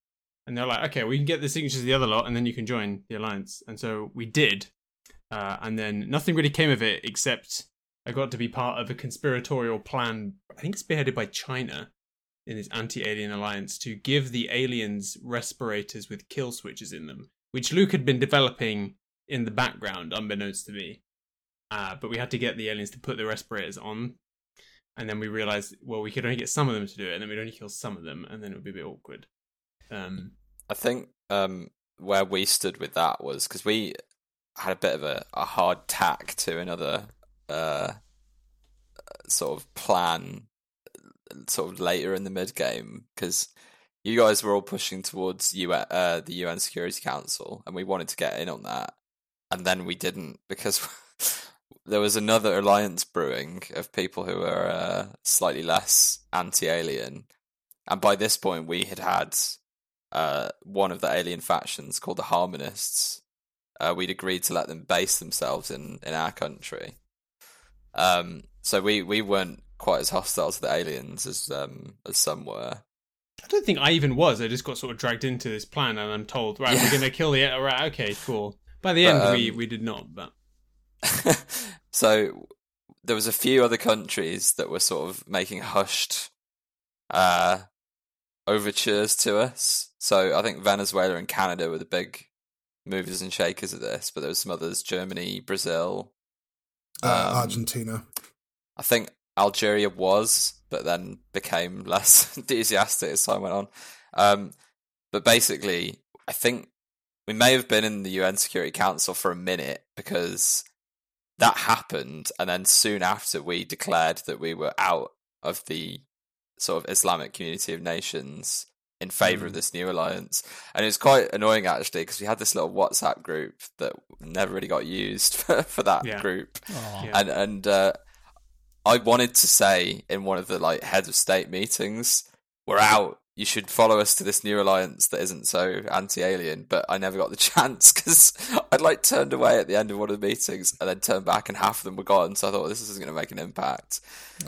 And they're like, okay, we can get the signatures of the other lot, and then you can join the alliance. And so we did. Uh, and then nothing really came of it except I got to be part of a conspiratorial plan, I think spearheaded by China in this anti alien alliance to give the aliens respirators with kill switches in them, which Luke had been developing in the background, unbeknownst to me. Uh, but we had to get the aliens to put the respirators on. And then we realized, well, we could only get some of them to do it, and then we'd only kill some of them, and then it would be a bit awkward. Um, I think um, where we stood with that was because we had a bit of a, a hard tack to another uh, sort of plan, sort of later in the mid game because you guys were all pushing towards UN, uh, the UN Security Council, and we wanted to get in on that, and then we didn't because there was another alliance brewing of people who were uh, slightly less anti-alien, and by this point we had had uh, one of the alien factions called the Harmonists, uh, we'd agreed to let them base themselves in, in our country. Um, so we, we weren't quite as hostile to the aliens as um, as some were. I don't think I even was. I just got sort of dragged into this plan, and I'm told, right, Yeah. we're going to kill the. Right, okay, cool. By the end, But, we um, we did not. But so there was a few other countries that were sort of making hushed uh, overtures to us. So I think Venezuela and Canada were the big movers and shakers of this, but there was some others: Germany, Brazil. Uh, Um, Argentina. I think Algeria was, but then became less enthusiastic as time went on. Um, but basically, I think we may have been in the UN Security Council for a minute because that happened, and then soon after we declared that we were out of the sort of Islamic Community of Nations in favor of Mm. this new alliance. And it was quite annoying actually because we had this little WhatsApp group that never really got used for, for that Yeah. group Yeah. and and uh, I wanted to say in one of the like heads of state meetings, "We're out. You should follow us to this new alliance that isn't so anti-alien." But I never got the chance because I'd like turned away at the end of one of the meetings and then turned back, and half of them were gone. So I thought this isn't going to make an impact.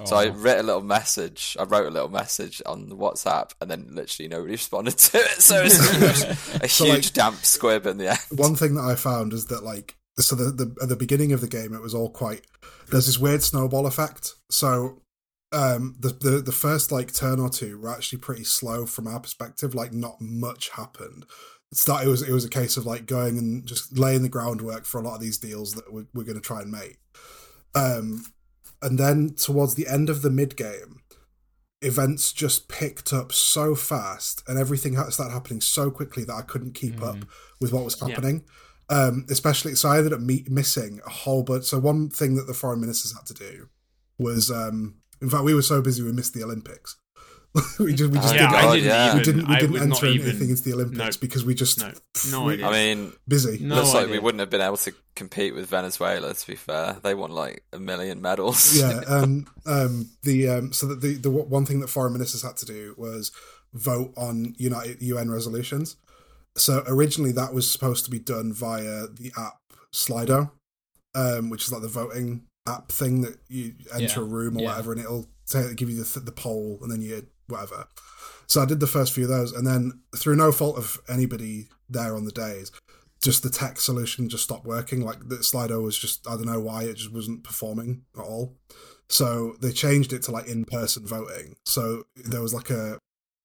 So I wrote a little message. I wrote a little message on the WhatsApp, and then literally nobody responded to it. So it's was a huge, So, like- damp squib in the end. One thing that I found is that like so the, the at the beginning of the game it was all quite there's this weird snowball effect. So um the, the the first like turn or two were actually pretty slow from our perspective, like not much happened. It started, it was it was a case of like going and just laying the groundwork for a lot of these deals that we're, we're going to try and make. Um and then towards the end of the mid game, events just picked up so fast and everything started happening so quickly that I couldn't keep up with what was Yeah. happening. Um, especially, so I ended up me- missing a whole bunch. So one thing that the foreign ministers had to do was, um, in fact, we were so busy we missed the Olympics. we just we just Oh, didn't, I God, didn't yeah. even. we didn't we didn't was enter not anything into the Olympics no. because we just No. No we- idea. I mean, busy. No looks like we wouldn't have been able to compete with Venezuela. To be fair, they won like a million medals. yeah um um the um so that the the one thing that foreign ministers had to do was vote on united un resolutions so originally that was supposed to be done via the app slido um which is like the voting app thing that you enter Yeah, a room or yeah. whatever and it'll say give you the, the poll and then you whatever so i did the first few of those and then through no fault of anybody there on the days just the tech solution just stopped working. Like the Slido was just I don't know why it just wasn't performing at all. So they changed it to like in person voting. So there was like a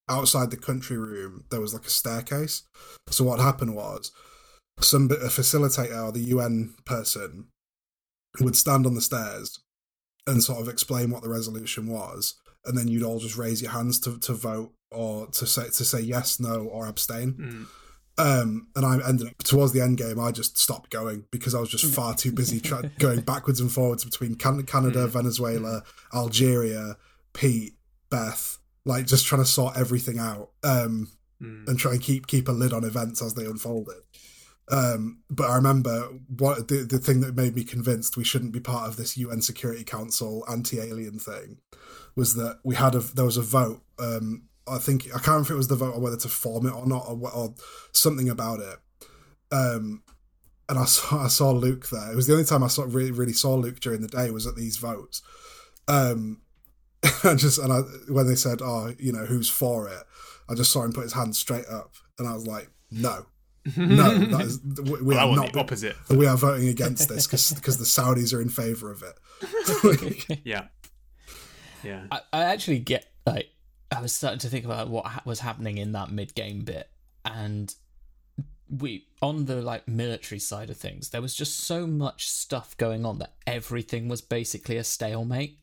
outside the country room there was like a staircase. So what happened was some bit- a facilitator or the UN person would stand on the stairs and sort of explain what the resolution was, and then you'd all just raise your hands to, to vote or to say to say yes, no, or abstain. Mm. Um, and I ended up towards the end game. I just stopped going because I was just far too busy try- going backwards and forwards between Can- Canada, Venezuela, Algeria, Pete, Beth, like just trying to sort everything out um, Mm. and try and keep keep a lid on events as they unfolded. Um, but I remember what the the thing that made me convinced we shouldn't be part of this UN Security Council anti-alien thing was that we had a there was a vote. Um, I think I can't remember if it was the vote on whether to form it or not, or, or something about it. Um, and I saw I saw Luke there. It was the only time I saw really really saw Luke during the day was at these votes. Um, I just and I when they said, "Oh, you know, who's for it?" I just saw him put his hand straight up, and I was like, "No, no, that is, we, we Well, are not. the opposite. We are voting against this because the Saudis are in favor of it." Yeah. Yeah. I, I actually get like I was starting to think about what ha- was happening in that mid game bit, and we on the like military side of things, there was just so much stuff going on that everything was basically a stalemate.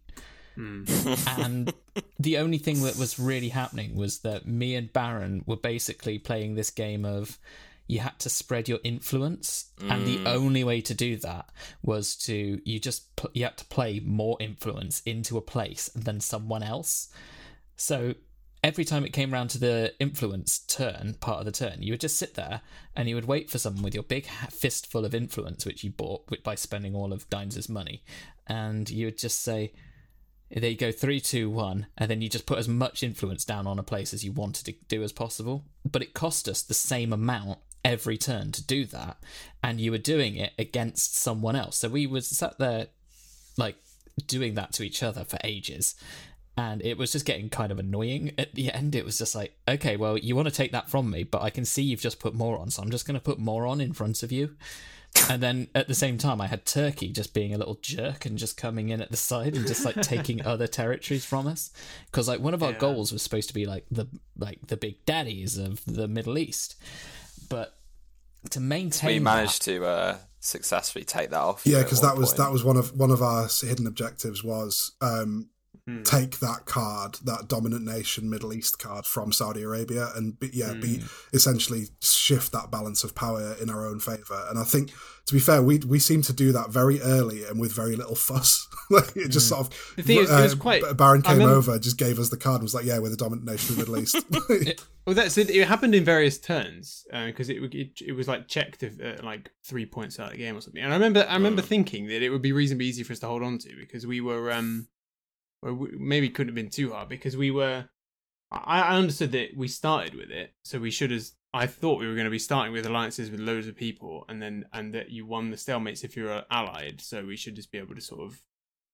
Mm. and the only thing that was really happening was that me and Baron were basically playing this game of you had to spread your influence. And the mm. only way to do that was to you just you had to play more influence into a place than someone else. So every time it came around to the influence turn part of the turn you would just sit there and you would wait for someone with your big fistful of influence which you bought by spending all of dines's money. And you would just say there you go three, two, one, and then you just put as much influence down on a place as you wanted to do as possible. But it cost us the same amount every turn to do that, and you were doing it against someone else. So we was sat there, like doing that to each other for ages, and it was just getting kind of annoying at the end. It was just like, okay, well, you want to take that from me, but I can see you've just put more on, so I'm just going to put more on in front of you. And then at the same time, I had Turkey just being a little jerk and just coming in at the side and just like taking other territories from us. Because like one of our Yeah. goals was supposed to be like the like the big daddies of the Middle East, but to maintain We that- managed to uh, successfully take that off. Yeah, because that was point. that was one of one of our hidden objectives was um, Hmm. take that card, that dominant nation Middle East card from Saudi Arabia, and be, yeah, be Hmm. essentially shift that balance of power in our own favor. And I think, to be fair, we we seem to do that very early and with very little fuss. like it just sort of Hmm. The thing is, it was quite- Baron came remember- over, just gave us the card, and was like, "Yeah, we're the dominant nation of the Middle East." Well, that's it. It happened in various turns because it, it it was like checked uh, like three points out of the game or something. And I remember I remember thinking that it would be reasonably easy for us to hold on to because we were um, well, we, maybe it couldn't have been too hard because we were. I, I understood that we started with it, so we should have. I thought we were going to be starting with alliances with loads of people, and then and that you won the stalemates if you're allied. So we should just be able to sort of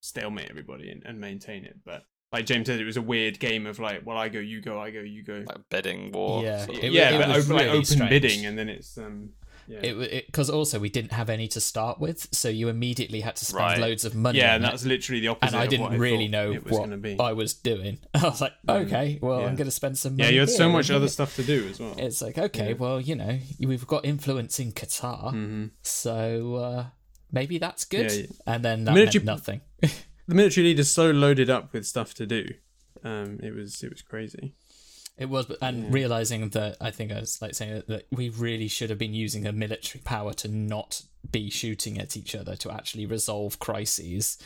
stalemate everybody and, and maintain it. But like James said, it was a weird game of like, well, I go, you go, I go, you go. like bidding war. Yeah, sort of. It- yeah, it but was open, like open strange. bidding, and then it's um, yeah, It because also we didn't have any to start with, so you immediately had to spend Right. loads of money. yeah, and it. that's literally the opposite. and I didn't what really thought know it was what going to be. I was doing. I was like, okay, well, Yeah. I'm going to spend some. Money Yeah, you had so much other here. stuff to do as well. It's like, okay, Yeah. well, you know, we've got influence in Qatar, hmm so uh, maybe that's good. And then that Military- meant nothing. The military leader's so loaded up with stuff to do. Um, it was it was crazy. It was, but- and Yeah. realizing that I think I was like saying that we really should have been using a military power to not be shooting at each other to actually resolve crises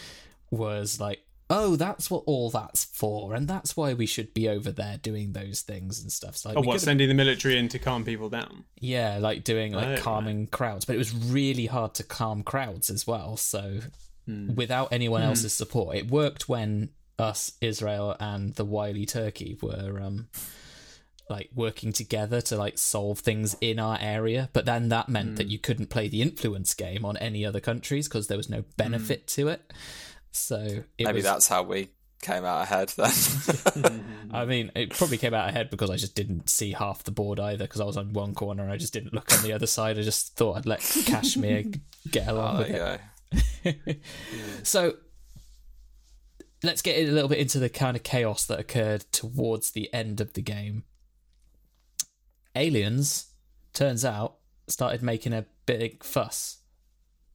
was like, oh, that's what all that's for, and that's why we should be over there doing those things and stuff. So like, Oh, we what sending the military in to calm people down? yeah, like doing like Right, calming crowds, but it was really hard to calm crowds as well. So Hmm. without anyone else's support, it worked when us, Israel, and the wily Turkey were um like working together to like solve things in our area. But then that meant Hmm. that you couldn't play the influence game on any other countries because there was no benefit to it. So it Maybe was, that's how we came out ahead then. I mean, it probably came out ahead because I just didn't see half the board either because I was on one corner and I just didn't look on the other side. I just thought I'd let Kashmir get along oh, with there you it. go. So let's get a little bit into the kind of chaos that occurred towards the end of the game. Aliens, turns out, started making a big fuss.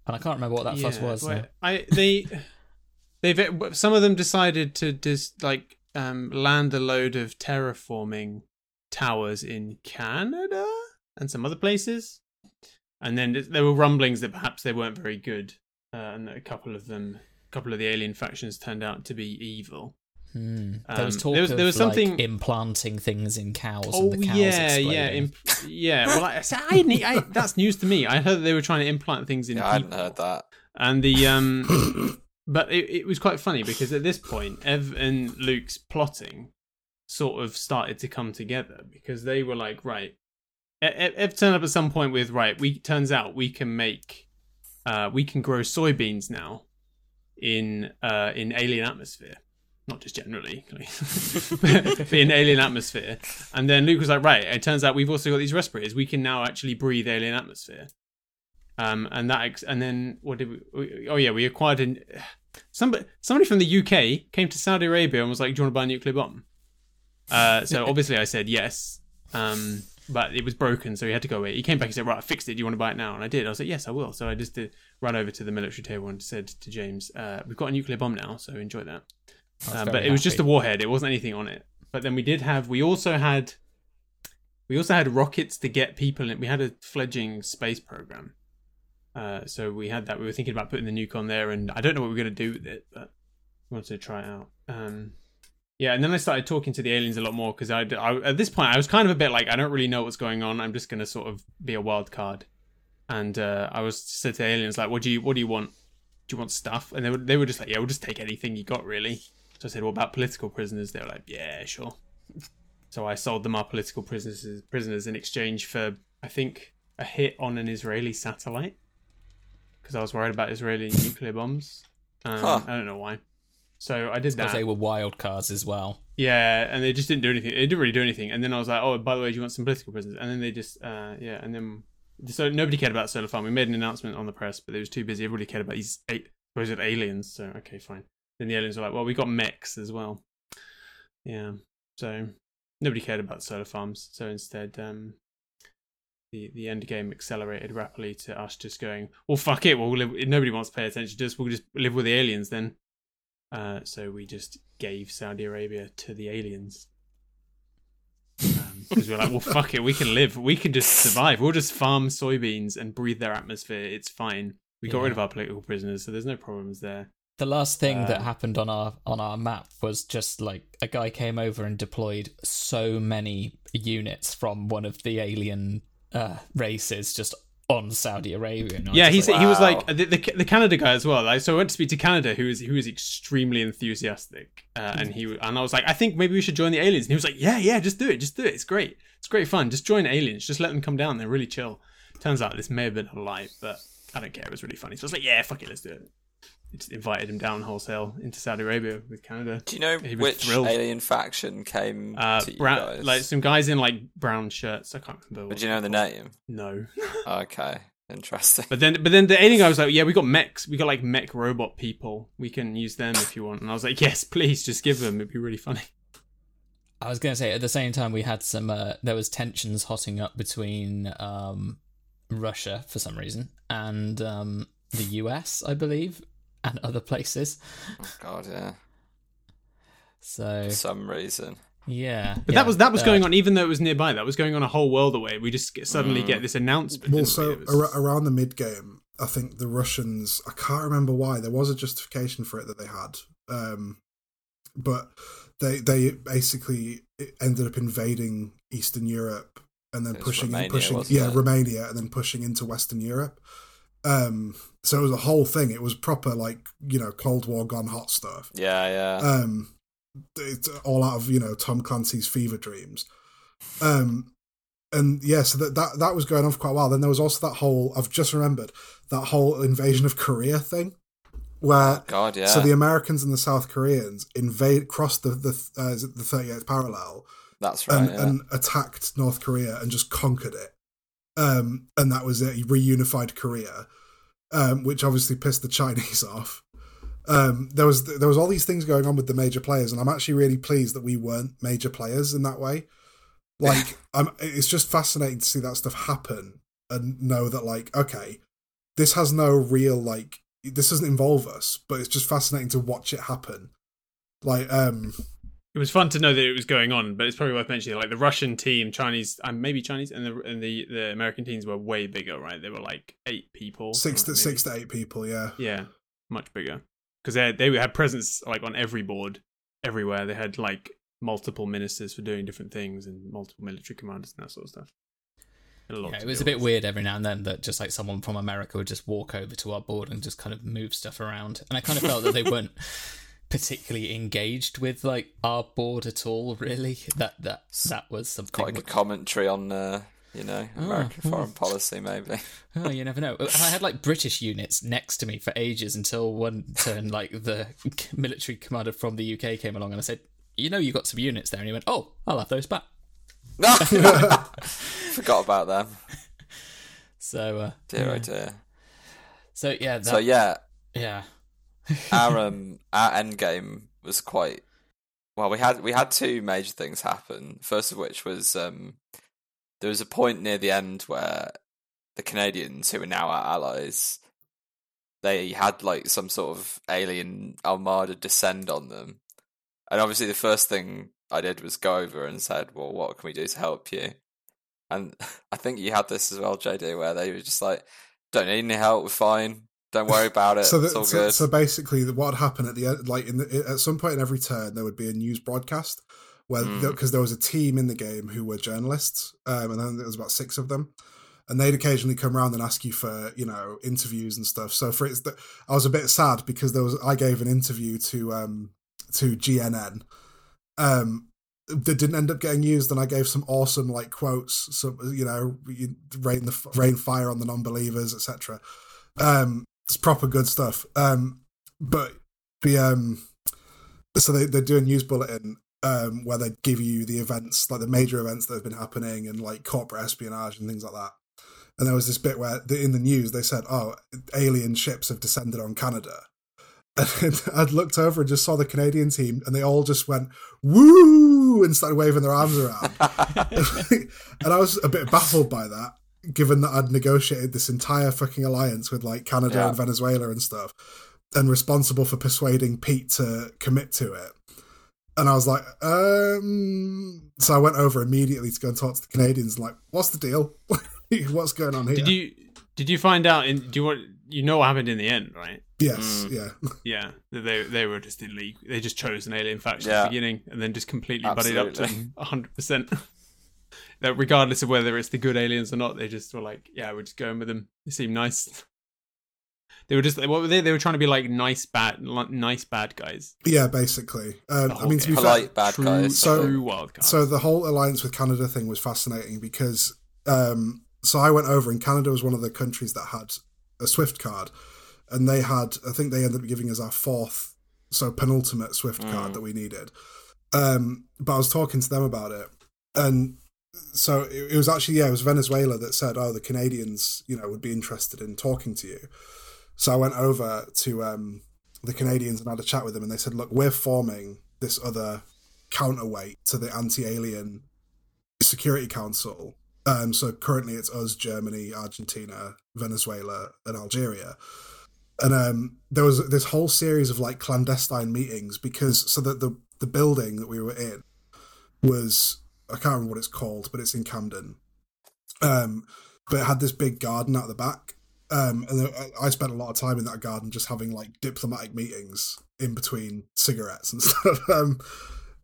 And I can't remember what that fuss was. well. I they they've some of them decided to just like um land a load of terraforming towers in Canada and some other places, and then there were rumblings that perhaps they weren't very good, uh, and that a couple of them, a couple of the alien factions turned out to be evil. Hmm. There was Um, talk there was- there was like, something- implanting things in cows Oh and the cows yeah, exploding. yeah, imp- yeah. Well, I, see, I, didn't- I that's news to me. I heard they were trying to implant things in Yeah, I hadn't heard that. And the um, but it, it was quite funny because at this point, Ev and Luke's plotting sort of started to come together because they were like, right, E- E- Ev turned up at some point with right. We turns out we can make, uh, we can grow soybeans now in uh in alien atmosphere. Not just generally, but in alien atmosphere. And then Luke was like, right, it turns out we've also got these respirators. We can now actually breathe alien atmosphere. Um, and that, ex- and then what did we? we- Oh yeah, we acquired an. Somebody, somebody from the UK came to Saudi Arabia and was like, "Do you want to buy a nuclear bomb?" Uh, so obviously I said yes, um, but it was broken, so he had to go away. He came back and said, "Right, I fixed it. Do you want to buy it now?" And I did. I was like, "Yes, I will." So I just did, ran over to the military table and said to James, uh, "We've got a nuclear bomb now, so enjoy that." Um, but it was just a warhead. It wasn't anything on it. But then we did have. We also had. We also had rockets to get people in. We had a fledgling space program. Uh, so we had that. We were thinking about putting the nuke on there, and I don't know what we are going to do with it, but we wanted to try it out. Um, yeah, and then I started talking to the aliens a lot more because I, I, at this point I was kind of a bit like I don't really know what's going on. I'm just going to sort of be a wild card. And uh, I was said to the aliens like, "What do you What do you want? Do you want stuff?" And they were they were just like, "Yeah, we'll just take anything you got, really." So I said, "What about political prisoners?" They were like, "Yeah, sure." So I sold them our political prisoners prisoners in exchange for I think a hit on an Israeli satellite because I was worried about Israeli nuclear bombs. Um, Huh. I don't know why. So I did Because that. they were wild cards as well. Yeah, and they just didn't do anything. They didn't really do anything. And then I was like, "Oh, by the way, do you want some political prisoners?" And then they just, uh, yeah, and then so nobody cared about Solar Farm. We made an announcement on the press, but it was too busy. Everybody cared about these eight supposed aliens. So okay, fine. Then the aliens were like, "Well, we got mechs as well." Yeah, so nobody cared about solar farms. So instead, um, the the end game accelerated rapidly to us just going, "Well, fuck it. We'll live. Nobody wants to pay attention to us. We'll just live with the aliens then." Uh, so we just gave Saudi Arabia to the aliens. Because we we're like, well, fuck it, we can live, we can just survive. We'll just farm soybeans and breathe their atmosphere. It's fine. We got Yeah. rid of our political prisoners, so there's no problems there. The last thing that Uh, happened on our on our map was just like a guy came over and deployed so many units from one of the alien uh, races just on Saudi Arabia. And I was yeah, he's like, he was like the, the the Canada guy as well. Like, so I went to speak to Canada, who is who is extremely enthusiastic, uh, and he and I was like, I think maybe we should join the aliens. And he was like, Yeah, yeah, just do it, just do it. It's great, it's great fun. Just join aliens. Just let them come down. They're really chill. Turns out this may have been a lie, but I don't care. It was really funny. So I was like, Yeah, fuck it, let's do it. We just invited him down wholesale into Saudi Arabia with Canada. Do you know He was which thrilled. alien faction came Uh, to you brown, guys? like some guys in like brown shirts. I can't remember. but do you know the they're name? No. Okay, interesting. But then, but then the alien guy was like, "Yeah, we got mechs. We got like mech robot people. We can use them if you want." And I was like, "Yes, please, just give them. It'd be really funny." I was going to say at the same time we had some uh, there was tensions hotting up between um, Russia for some reason and um, the US, I believe, and other places. Oh, God, yeah. So For some reason. yeah, But yeah, that was that was uh, going on, even though it was nearby. That was going on a whole world away. We just get, suddenly Mm. get this announcement. Well, so we? Was- ar- around the mid game, I think the Russians. I can't remember why there was a justification for it that they had, um, but they they basically ended up invading Eastern Europe and then It pushing Romania, pushing yeah it? Romania and then pushing into Western Europe. Um, so it was a whole thing. It was proper like you know Cold War gone hot stuff. Yeah, yeah. Um, it's all out of you know Tom Clancy's fever dreams. Um, and yeah, so that, that that was going on for quite a while. Then there was also that whole I've just remembered that whole invasion of Korea thing, where God, yeah. so the Americans and the South Koreans invade crossed the the uh, the 38th parallel That's right. and, yeah. and attacked North Korea and just conquered it. Um, and that was it. He reunified Korea, um, which obviously pissed the Chinese off. Um, there was there was all these things going on with the major players, and I'm actually really pleased that we weren't major players in that way. Like, I'm, it's just fascinating to see that stuff happen and know that, like, okay, this has no real like, this doesn't involve us, but it's just fascinating to watch it happen. Like, um, it was fun to know that it was going on, but it's probably worth mentioning. Like the Russian team, Chinese, um, maybe Chinese, and the and the the American teams were way bigger, right? They were like eight people, six to maybe. six to eight people, yeah. Yeah, much bigger because they they had presence like on every board, everywhere. They had like multiple ministers for doing different things and multiple military commanders and that sort of stuff. Had a lot Yeah, it was a bit with. weird every now and then that just like someone from America would just walk over to our board and just kind of move stuff around. And I kind of felt that they weren't particularly engaged with like our board at all, really. That that that was something Quite a commentary on, uh, you know, Oh, American oh. foreign policy, maybe. Oh, you never know. I had like British units next to me for ages until one turn, like the military commander from the UK came along and I said, "You know, you got some units there," and he went, "Oh, I'll have those back." Forgot about them. So, uh, Dear yeah. oh dear. so yeah, that, So yeah, yeah, our um our end game was quite well we had we had two major things happen. First of which was um there was a point near the end where the canadians who are now our allies they had like some sort of alien armada descend on them. And obviously the first thing i did was go over and said well what can we do to help you? And i think you had this as well jd where they were just like don't need any help we're fine don't worry about it so, it's that, all so, good so basically, what would happen at the end, like in the, at some point in every turn, there would be a news broadcast where Mm. because there was a team in the game who were journalists, um, and then there was about six of them, and they'd occasionally come around and ask you for you know interviews and stuff. So for it's, I was a bit sad because there was I gave an interview to um to GNN. Um, that didn't end up getting used, and I gave some awesome like quotes. So you know, rain the rain fire on the non-believers, etc. Um, it's proper good stuff. Um, but the um, so they they're doing news bulletin um where they give you the events like the major events that have been happening and like corporate espionage and things like that. And there was this bit where the, in the news they said, "Oh, alien ships have descended on Canada." And I'd looked over and just saw the Canadian team, and they all just went "woo" and started waving their arms around. and I was a bit baffled by that, given that I'd negotiated this entire fucking alliance with like Canada Yeah. and Venezuela and stuff, and responsible for persuading Pete to commit to it. And I was like, um. So I went over immediately to go and talk to the Canadians. Like, what's the deal? what's going on here? Did you did you find out? In, do you want you know what happened in the end, right? Yes, Mm. yeah. Yeah, they they were just illegal. They just chose an alien faction Yeah. at the beginning and then just completely buddied up to Absolutely. hundred percent. That regardless of whether it's the good aliens or not, they just were like, yeah, we're just going with them. They seem nice. They were just what were they? They were trying to be like nice bad, nice bad guys. Yeah, basically. Um, The I mean, to be game. fair, Polite bad true, guys. So- true wild cards. so the whole alliance with Canada thing was fascinating because um, so I went over and Canada was one of the countries that had a Swift card, and they had I think they ended up giving us our fourth, so penultimate Swift card Mm. that we needed. Um, but I was talking to them about it, and so it, it was actually yeah, it was Venezuela that said, "Oh, the Canadians, you know, would be interested in talking to you." So I went over to um, the Canadians and had a chat with them, and they said, "Look, we're forming this other counterweight to the anti-alien Security Council. Um, so currently it's us, Germany, Argentina, Venezuela, and Algeria. And um, there was this whole series of like clandestine meetings because so that the the building that we were in was I can't remember what it's called, but it's in Camden. Um, but it had this big garden out the back. Um, and I- spent a lot of time in that garden just having like diplomatic meetings in between cigarettes and stuff. Um,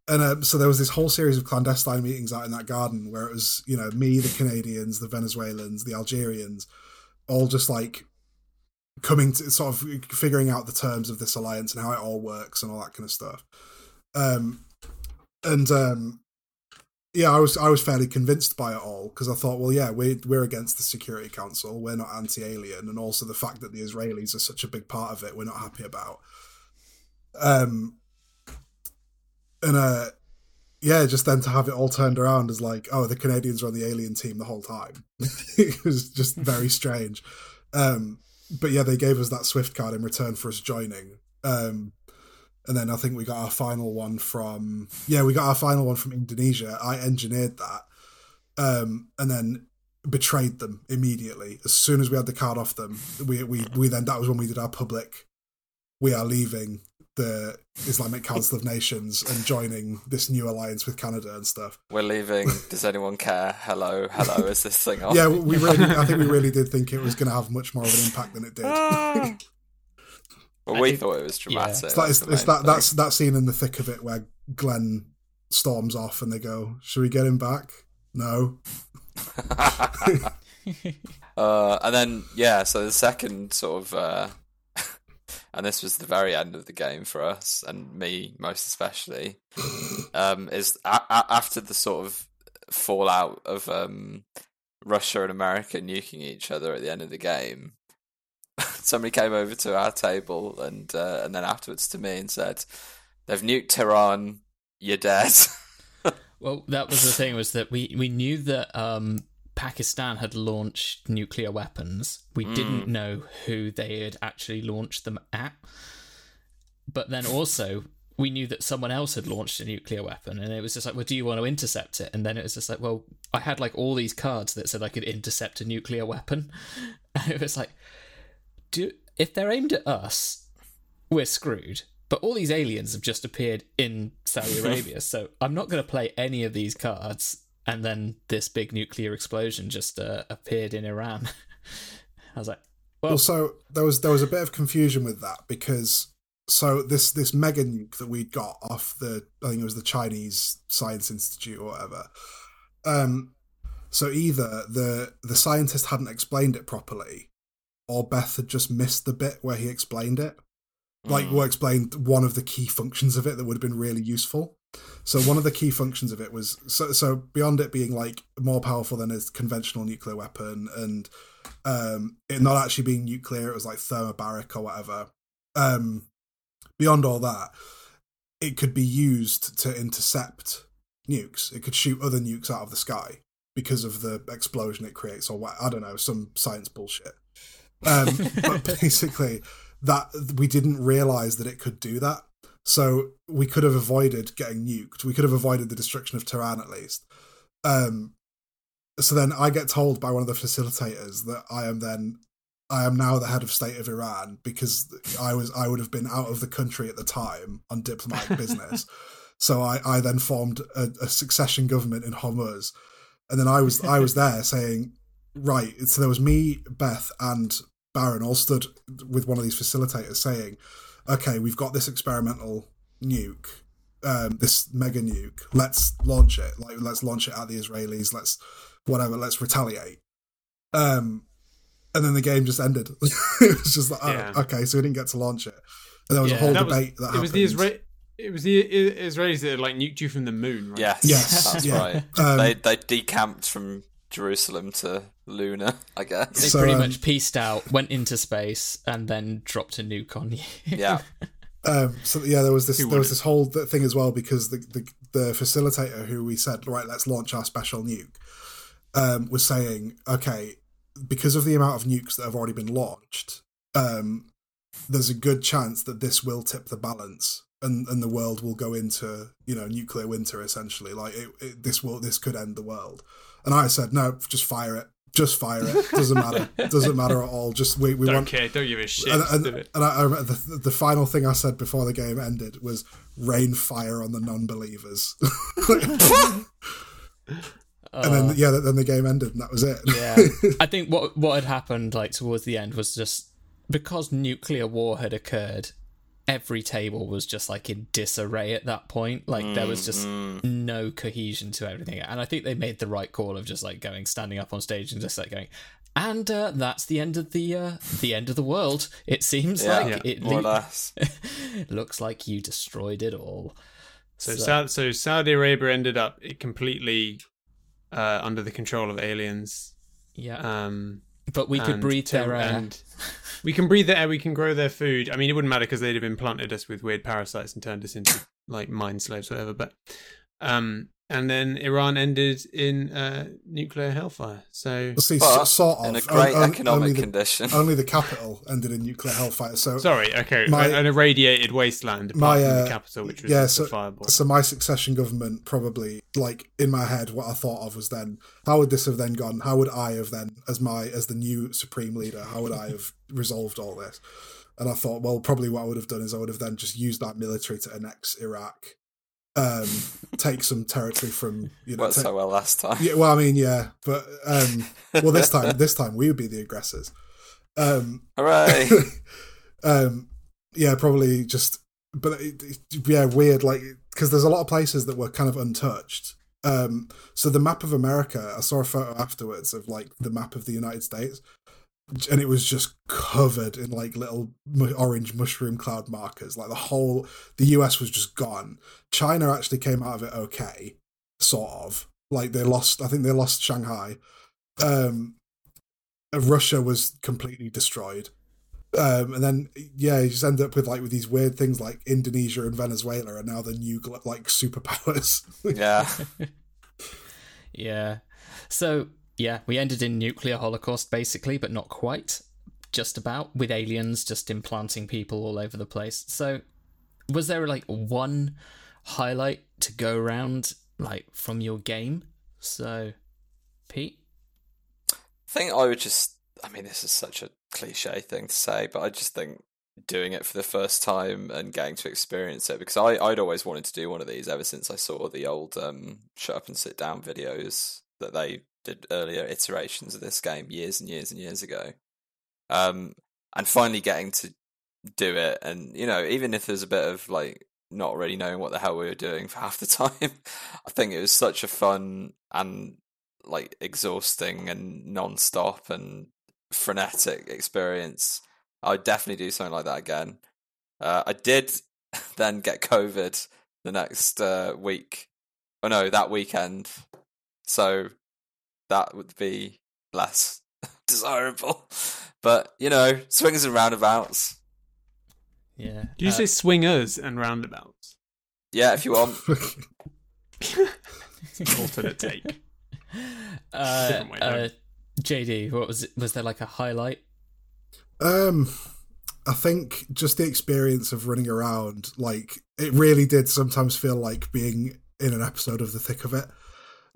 and um, so there was this whole series of clandestine meetings out in that garden where it was, you know, me, the Canadians, the Venezuelans, the Algerians, all just like coming to sort of figuring out the terms of this alliance and how it all works and all that kind of stuff. Um, and um, yeah, I was I was fairly convinced by it all because I thought, well, yeah, we're we're against the Security Council, we're not anti-alien, and also the fact that the Israelis are such a big part of it, we're not happy about. Um, and uh, yeah, just then to have it all turned around as like, oh, the Canadians were on the alien team the whole time. it was just very strange. Um, but yeah, they gave us that Swift card in return for us joining. Um, and then I think we got our final one from yeah, we got our final one from Indonesia. I engineered that, um, and then betrayed them immediately as soon as we had the card off them. We we we then that was when we did our public. We are leaving the Islamic Council of Nations and joining this new alliance with Canada and stuff. We're leaving. Does anyone care? Hello, hello. Is this thing on? Yeah, we really. I think we really did think it was going to have much more of an impact than it did. Well, I we think- thought it was yeah. dramatic. It's, like, it's, That's it's that that's that scene in the thick of it where Glenn storms off and they go, "Should we get him back?" No. uh, and then yeah, so the second sort of, uh, and this was the very end of the game for us and me most especially, um, is a- a- after the sort of fallout of um, Russia and America nuking each other at the end of the game. Somebody came over to our table and uh, and then afterwards to me and said, "They've nuked Tehran. You're dead." Well, that was the thing was that we we knew that um, Pakistan had launched nuclear weapons. We didn't know who they had actually launched them at. But then also we knew that someone else had launched a nuclear weapon, and it was just like, well, do you want to intercept it? And then it was just like, well, I had like all these cards that said I could intercept a nuclear weapon, and it was like, do if they're aimed at us, we're screwed. But all these aliens have just appeared in Saudi Arabia, so I'm not going to play any of these cards. And then this big nuclear explosion just uh, appeared in Iran. I was like, well, Also, there was there was a bit of confusion with that because so this this mega nuke that we got off the I think it was the Chinese Science Institute or whatever. Um, so either the the scientist hadn't explained it properly, or Beth had just missed the bit where he explained it. like Mm. will explain one of the key functions of it that would have been really useful. So one of the key functions of it was so so beyond it being like more powerful than a conventional nuclear weapon and um it not actually being nuclear, it was like thermobaric or whatever. Um beyond all that, it could be used to intercept nukes. It could shoot other nukes out of the sky because of the explosion it creates or what I don't know, some science bullshit. Um but basically that we didn't realize that it could do that. So we could have avoided getting nuked. We could have avoided the destruction of Tehran at least. Um, so then I get told by one of the facilitators that I am then I am now the head of state of Iran because I was I would have been out of the country at the time on diplomatic business. So I, I then formed a, a succession government in Hormuz, and then I was I was there saying, right. So there was me, Beth, and Baron all stood with one of these facilitators saying, okay, we've got this experimental nuke, um, this mega nuke. Let's launch it. Like, let's launch it at the Israelis. Let's whatever. Let's retaliate. Um, and then the game just ended. it was just like, oh, Yeah. okay, so we didn't get to launch it. And there was Yeah. a whole That was- debate that it happened. was the Isra- it was the Israelis that like nuked you from the moon, right? Yes, Yes, that's yeah. right. Um, they they decamped from Jerusalem to Luna, I They guess. So, pretty um, much pieced out, went into space, and then dropped a nuke on you. Yeah, Um, so yeah, there was this Who there was wouldn't? this whole thing as well because the, the the facilitator who we said right, let's launch our special nuke, um, was saying okay, because of the amount of nukes that have already been launched, um, there's a good chance that this will tip the balance and and the world will go into you know nuclear winter essentially. Like it, it, this will this could end the world. And I said no, just fire it. Just fire it. Doesn't matter. Doesn't matter at all. Just we, we Don't want care. Don't give a shit. and, and, and I, I the, the final thing I said before the game ended was rain fire on the non-believers. and then oh. yeah, then the game ended and that was it. yeah, I think what what had happened like towards the end was just because nuclear war had occurred. Every table was just like in disarray at that point. Like there was just no cohesion to everything, and I think they made the right call of just like going, standing up on stage, and just like going, and uh, that's the end of the uh, the end of the world. It seems yeah, like it more or le- less. looks like you destroyed it all. So, Sa- so Saudi Arabia ended up completely uh, under the control of aliens. yeah, Um, but we could breathe their air. and we can breathe their air. We can grow their food. I mean, it wouldn't matter because they'd have implanted us with weird parasites and turned us into like mind slaves, or whatever. But um, and then Iran ended in uh, nuclear hellfire. So See, But so, sort of in a great On- on- economic only the, condition. only the capital ended in nuclear hellfire. So sorry, okay, My- an irradiated wasteland apart my, from uh, the capital, which was yeah, the so- fireball. so my succession government probably like in my head what I thought of was then how would this have then gone? How would I have then as my as the new supreme leader? How would I have resolved all this? And I thought, well, probably what I would have done is I would have then just used that military to annex Iraq, um, take some territory from you know. Worked so well last time. yeah, well, I mean, yeah, but um, well, this time, this time we would be the aggressors. Um, Hooray! um, yeah, probably just, but it, it, yeah, weird, like because there's a lot of places that were kind of untouched. Um, so the map of America, I saw a photo afterwards of like the map of the United States, and it was just covered in like little orange mushroom cloud markers. Like the whole, the US was just gone. China actually came out of it okay, sort of. Like they lost, I think they lost Shanghai. Um, Russia was completely destroyed. Um, and then yeah, you just end up with like with these weird things like Indonesia and Venezuela are now the new gl- like superpowers. yeah, Yeah. So, yeah, we ended in nuclear holocaust basically, but not quite. Just about with aliens just implanting people all over the place. So, was there like one highlight to go around like from your game? So, Pete? I think I would just. I mean, this is such a cliche thing to say, but I just think doing it for the first time and getting to experience it because I, I'd always wanted to do one of these ever since I saw the old um, shut up and sit down videos that they did earlier iterations of this game years and years and years ago. Um, and finally getting to do it, and you know, even if there's a bit of like not really knowing what the hell we were doing for half the time, I think it was such a fun and like exhausting and non-stop and frenetic experience. I would definitely do something like that again. Uh, I did then get COVID the next uh, week. Oh no, that weekend. So that would be less desirable. But you know, swings and roundabouts. Yeah. Do you Uh, say swingers and roundabouts? Yeah, if you want. Alternate take. uh, Different way, though. uh, JD, what was it? Was there like a highlight? Um, I think just the experience of running around, like it really did sometimes feel like being in an episode of The Thick of It.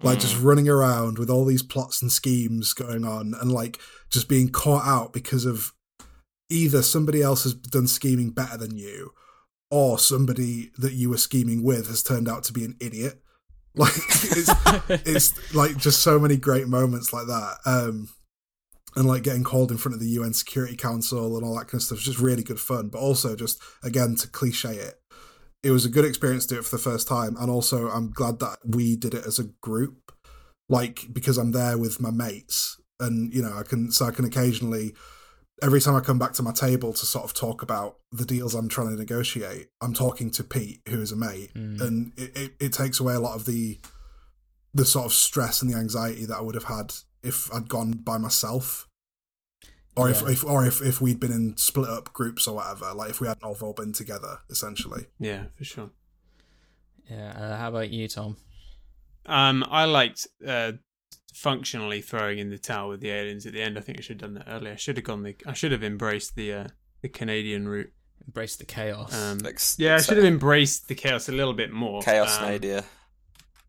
Like just running around with all these plots and schemes going on, and like just being caught out because of either somebody else has done scheming better than you, or somebody that you were scheming with has turned out to be an idiot. Like it's it's like just so many great moments like that. Um, and like getting called in front of the UN Security Council and all that kind of stuff is just really good fun. But also, just again to cliche it, it was a good experience to do it for the first time. And also, I'm glad that we did it as a group, like because I'm there with my mates, and you know, I can so I can occasionally. Every time I come back to my table to sort of talk about the deals I'm trying to negotiate, I'm talking to Pete, who is a mate, Mm. and it, it, it takes away a lot of the the sort of stress and the anxiety that I would have had if I'd gone by myself. Or if, Yeah. if or if, if we'd been in split up groups or whatever, like if we hadn't all been together, essentially. Yeah, for sure. Yeah. Uh, how about you, Tom? Um, I liked uh, functionally throwing in the towel with the aliens at the end. I think I should have done that earlier. I should have gone the. I should have embraced the uh, the Canadian route. Embrace the chaos. Um, Like, s- yeah, I should have embraced the chaos a little bit more. Chaos um, Nadia.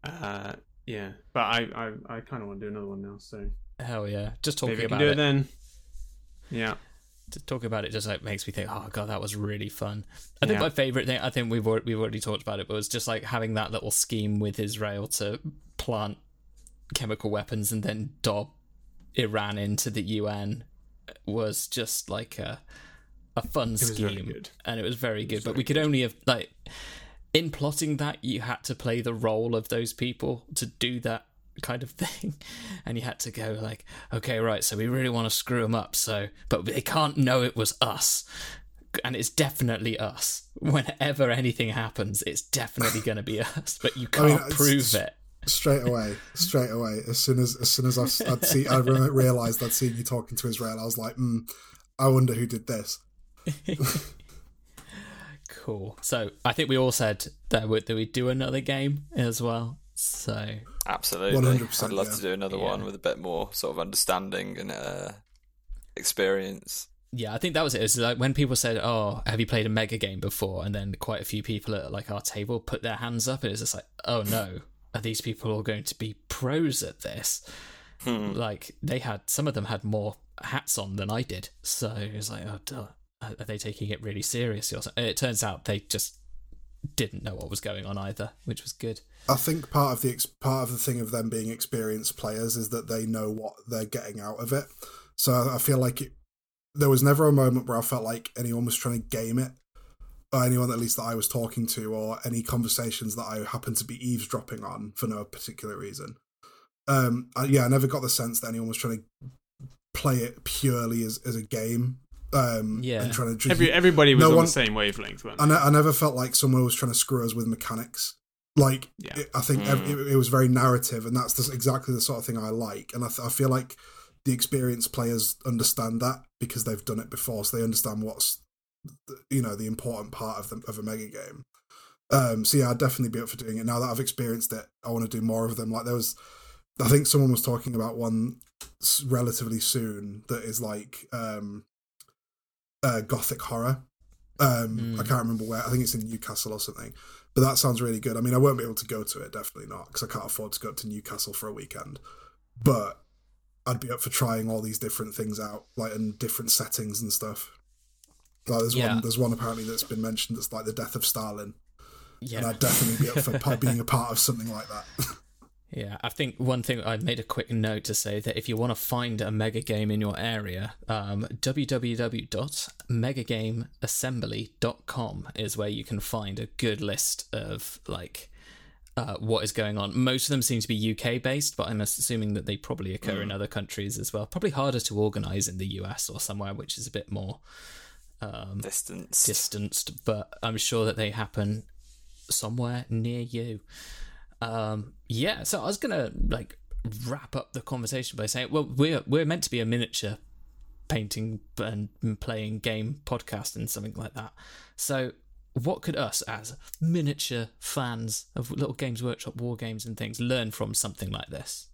Uh, yeah, but I I, I kind of want to do another one now. So Hell yeah! Just talking maybe I can about do it. it then. Yeah. to talk about it just like makes me think, oh god, that was really fun. I think Yeah. my favorite thing, I think we've already, we've already talked about it, but was just like having that little scheme with Israel to plant chemical weapons and then dob Iran into the UN uh, was just like a a fun scheme, good. and it was very good. was but very we could only have like in plotting that you had to play the role of those people to do that kind of thing and you had to go like okay right so we really want to screw them up so but they can't know it was us and it's definitely us whenever anything happens it's definitely going to be us but you can't it's- prove it Straight away, straight away. As soon as as soon as I, I'd see, I re- realized I'd seen you talking to Israel. I was like, mm, I wonder who did this. cool so i think we all said that we- that we'd do another game as well so Absolutely. 100%, I'd love yeah. to do another Yeah. one with a bit more sort of understanding and uh, experience. Yeah, I think that was it. It was like when people said, "Oh, have you played a mega game before?" and then quite a few people at like our table put their hands up, and it's just like, "Oh no, are these people all going to be pros at this?" Hmm. Like they had, some of them had more hats on than I did, so it was like, "Oh, duh, are they taking it really seriously?" Or something? It turns out they just didn't know what was going on either, which was good. I think part of the ex- part of the thing of them being experienced players is that they know what they're getting out of it. So I feel like it, there was never a moment where I felt like anyone was trying to game it, or anyone at least that I was talking to, or any conversations that I happened to be eavesdropping on for no particular reason. Um, I, yeah, I never got the sense that anyone was trying to play it purely as, as a game. Um, Yeah. and trying to Every everybody was No on one- the same wavelength. Weren't I, ne- I never felt like someone was trying to screw us with mechanics. Like, Yeah. it, I think ev- it, it was very narrative, and that's the, exactly the sort of thing I like. And I, th- I feel like the experienced players understand that because they've done it before, so they understand what's, the- you know, the important part of the, of a mega game. Um, so yeah, I'd definitely be up for doing it. Now that I've experienced it, I want to do more of them. Like there was, I think someone was talking about one relatively soon that is like um, uh, gothic horror. Um, Mm. I can't remember where. I think it's in Newcastle or something. But that sounds really good. I mean, I won't be able to go to it, definitely not, because I can't afford to go up to Newcastle for a weekend. But I'd be up for trying all these different things out, like in different settings and stuff. Like there's Yeah. one, there's one apparently that's been mentioned that's like the death of Stalin, and Yeah, I'd definitely be up for being a part of something like that. Yeah, I think one thing I made a quick note to say that if you want to find a mega game in your area, um, www.megagameassembly.com is where you can find a good list of like uh, what is going on. Most of them seem to be UK based, but I'm assuming that they probably occur in other countries as well. Probably harder to organize in the US or somewhere which is a bit more um, Distanced. distanced, but I'm sure that they happen somewhere near you. Um, yeah, so I was gonna like wrap up the conversation by saying, well, we're we're meant to be a miniature painting and playing game podcast and something like that. So, what could us as miniature fans of Little Games Workshop war games and things learn from something like this?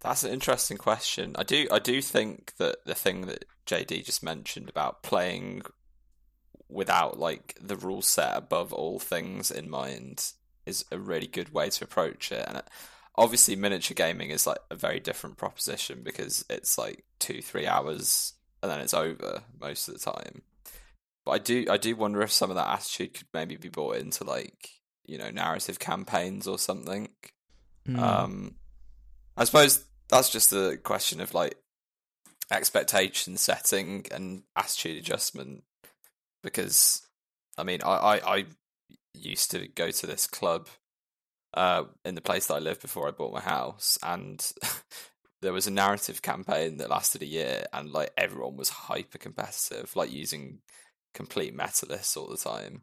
That's an interesting question. I do I do think that the thing that JD just mentioned about playing without like the rule set above all things in mind is a really good way to approach it. And obviously, miniature gaming is like a very different proposition because it's like two three hours and then it's over most of the time. But I do I do wonder if some of that attitude could maybe be brought into like you know narrative campaigns or something. Mm. Um, I suppose that's just a question of like expectation setting and attitude adjustment. Because, I mean, I, I, I used to go to this club uh, in the place that I lived before I bought my house, and there was a narrative campaign that lasted a year, and like everyone was hyper competitive, like using complete meta lists all the time.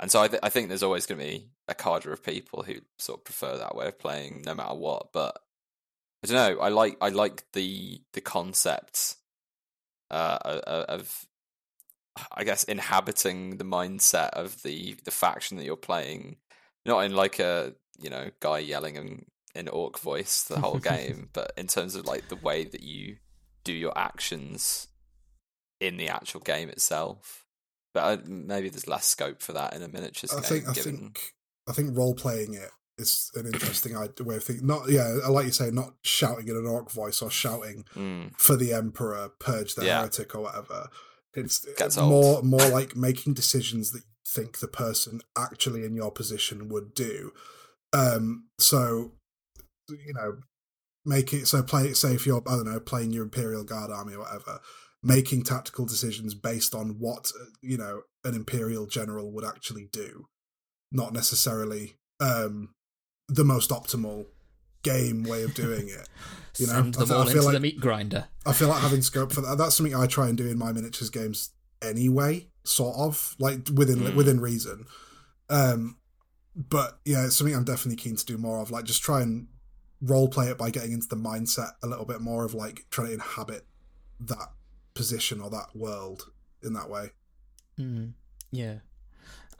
And so I, th- I think there's always going to be a cadre of people who sort of prefer that way of playing, no matter what. But I don't know. I like I like the the concept uh, of I guess inhabiting the mindset of the the faction that you're playing, not in like a you know guy yelling in, in orc voice the whole game, but in terms of like the way that you do your actions in the actual game itself but uh, maybe there's less scope for that in a miniatures I game. think I think I think role playing it is an interesting way of thinking. Not yeah, I like you say, not shouting in an orc voice or shouting mm. for the emperor, purge the Yeah. heretic or whatever. It's Gets it's old. more more like making decisions that you think the person actually in your position would do. Um, so you know, make it so play say if you're I don't know playing your Imperial Guard army or whatever, making tactical decisions based on what you know an Imperial general would actually do, not necessarily um the most optimal game way of doing it. You know, Send I them I all feel into like- the meat grinder. I feel like having scope for that. That's something I try and do in my miniatures games anyway, sort of like within Mm. within reason. Um, but yeah, it's something I'm definitely keen to do more of. Like, just try and role play it by getting into the mindset a little bit more of like trying to inhabit that position or that world in that way. Mm, yeah.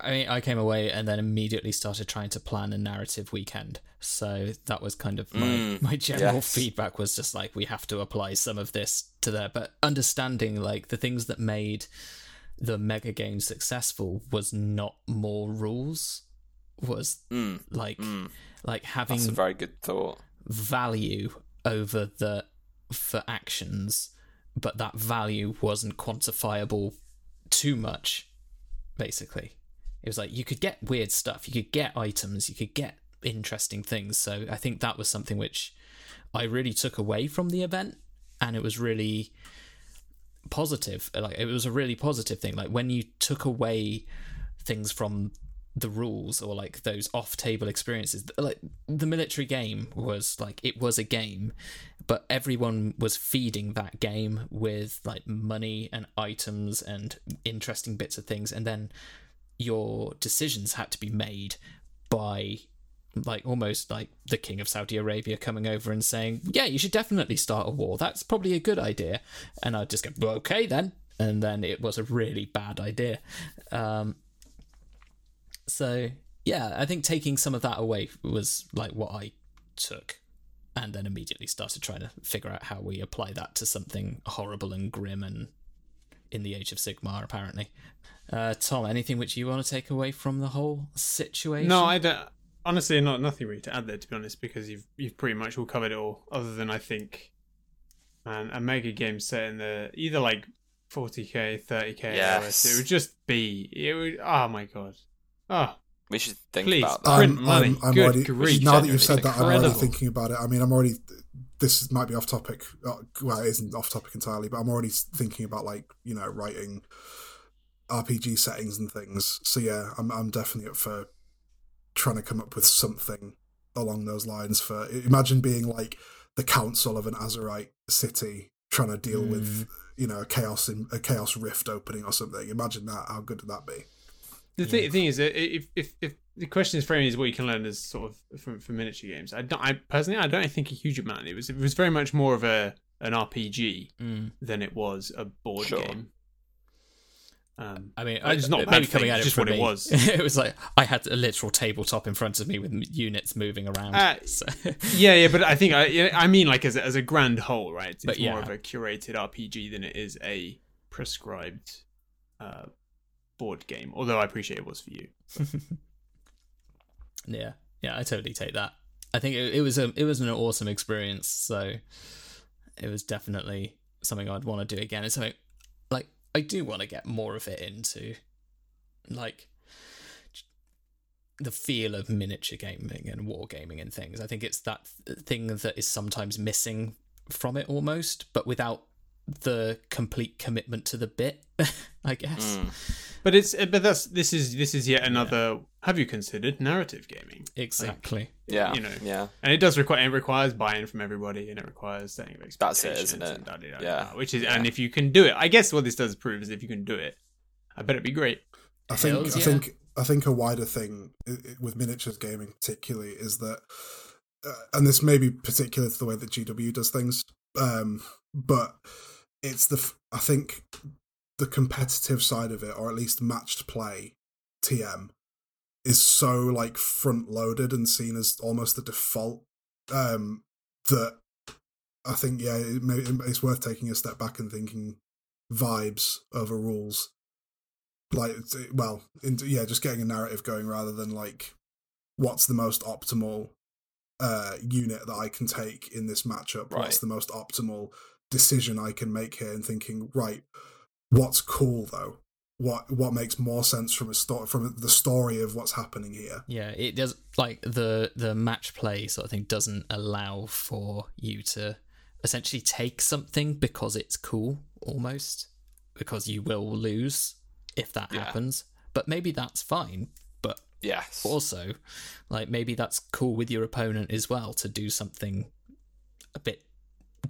I mean, I came away and then immediately started trying to plan a narrative weekend. So that was kind of my, Mm, my general yes. feedback was just like, we have to apply some of this to there. But understanding like the things that made the mega game successful was not more rules, was Mm, like, mm. like having That's a very good thought. value over the for actions, but that value wasn't quantifiable too much. Basically, it was like you could get weird stuff, you could get items, you could get interesting things. So I think that was something which I really took away from the event, and it was really positive. Like it was a really positive thing. Like when you took away things from the rules or like those off-table experiences like the military game was like it was a game but everyone was feeding that game with like money and items and interesting bits of things and then your decisions had to be made by like almost like the king of Saudi Arabia coming over and saying, "Yeah, you should definitely start a war. That's probably a good idea." And I'd just go, well, "Okay then." And then it was a really bad idea. Um, so yeah, I think taking some of that away was like what I took, and then immediately started trying to figure out how we apply that to something horrible and grim and in the age of Sigmar, apparently. Uh, Tom, anything which you want to take away from the whole situation? No, I don't. Honestly, not nothing really to add there, to be honest, because you've you've pretty much all covered it all. Other than I think, man, a mega game set in the either like 40k, 30k, Yes. hours, it would just be. It would. Oh my god. Oh, We should think Please. about that. Print I'm, money. I'm, I'm Good already grief. now that you've said Genuinely that, I'm already thinking about it. I mean, I'm already. This might be off topic. uh, Well, it isn't off topic entirely, but I'm already thinking about like you know writing RPG settings and things. So yeah, I'm I'm definitely up for trying to come up with something along those lines. For imagine being like the council of an Azyrite city trying to deal with you know a chaos in a chaos rift opening or something. Imagine that. How good would that be? The thing, thing is, if, if if the question is framed as what you can learn as sort of from, from miniature games, I don't. I personally, I don't think a huge amount. It was it was very much more of a an RPG Mm. than it was a board Sure. game. Um, I mean, it's not maybe coming at it just what it was. it was like I had a literal tabletop in front of me with units moving around. Uh, so. yeah, yeah, but I think I I mean like as a, as a grand whole, right? It's But more yeah. of a curated RPG than it is a prescribed uh, board game. Although I appreciate it was for you. yeah, yeah, I totally take that. I think it, it was a it was an awesome experience. So it was definitely something I'd want to do again. It's something like I do want to get more of it into, like the feel of miniature gaming and wargaming and things. I think it's that th- thing that is sometimes missing from it almost, but without the complete commitment to the bit. I guess. Mm. But it's uh, but that's this is this is yet another. Have you considered narrative gaming? Exactly. Yeah, You know. yeah. And it does require it requires buy-in from everybody, and it requires setting of expectations. That's it, expectations. isn't it? and da-da-da-da, Yeah. Which is, Yeah. and if you can do it, I guess what this does prove is if you can do it, I bet it'd be great. I think Hells I yeah. think I think a wider thing i- i- with miniatures gaming particularly is that, uh, and this may be particular to the way that GW does things, um, but it's the I think the competitive side of it, or at least matched play, TM, is so like front loaded and seen as almost the default um, that I think yeah, it may, it's worth taking a step back and thinking vibes over rules like well in, yeah just getting a narrative going rather than like what's the most optimal uh unit that i can take in this matchup what's Right. the most optimal decision i can make here and thinking right what's cool though what what makes more sense from a story from the story of what's happening here Yeah, it does like the the match play sort of thing doesn't allow for you to essentially take something because it's cool almost because you will lose if that Yeah. happens. But maybe that's fine. But Yes. also, like maybe that's cool with your opponent as well to do something a bit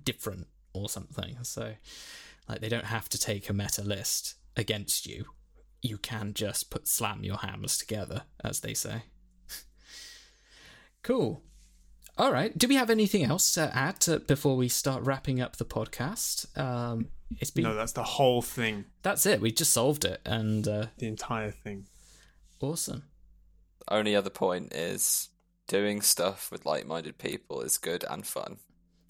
different or something. So like they don't have to take a meta list against you. You can just put slam your hammers together, as they say. cool. All right. Do we have anything else to add to, before we start wrapping up the podcast? Um, it's been No, that's the whole thing, that's it. We just solved it, and uh, the entire thing. awesome. Only other point is doing stuff with like-minded people is good and fun.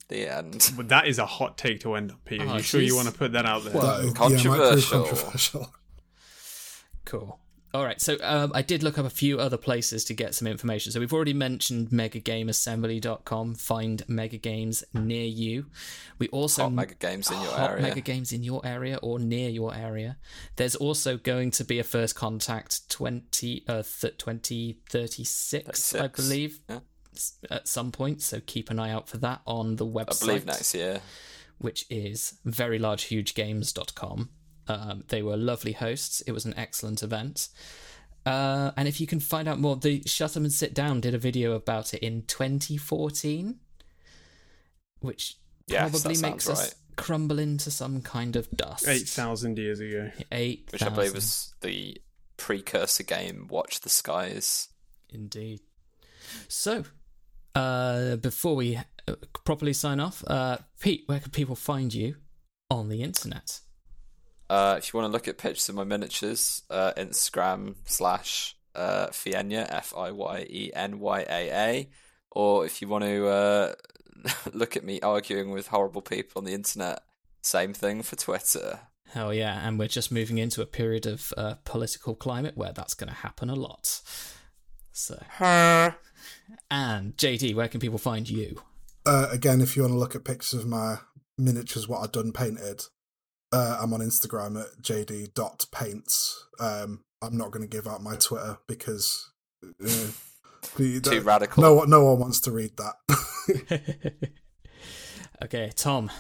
The end. But that is a hot take to end up, Peter. Oh, you sure you want to put that out there? Well, That- yeah, controversial. controversial. Cool. All right, so um, I did look up a few other places to get some information. So we've already mentioned megagameassembly.com. Find mega games near you. We also Hot mega games in your hot area. mega games in your area or near your area. There's also going to be a first contact 20 uh, th- 2036, I believe, yeah. S- at some point. So keep an eye out for that on the website. I website believe next year. which is verylargehugegames.com. Um, they were lovely hosts. It was an excellent event. Uh, and if you can find out more, the Shut Up and Sit Down did a video about it in 2014, which Yes, probably makes sounds us crumble into some kind of dust. Eight thousand years ago. Eight Which I believe was the precursor game Watch the Skies. Indeed. So, uh, before we uh, properly sign off, uh, Pete, where can people find you on the internet? Uh, if you want to look at pictures of my miniatures, uh, Instagram slash uh, Fienya, F I Y E N Y A A. Or if you want to uh, look at me arguing with horrible people on the internet, same thing for Twitter. Hell yeah, and we're just moving into a period of uh, political climate where that's going to happen a lot. So, and JD, where can people find you? Uh, again, if you want to look at pictures of my miniatures, what I've done painted, uh, I'm on Instagram at jd.paints. Um, I'm not going to give out my Twitter because uh, Too the- radical. no, one- no one wants to read that. okay, Tom.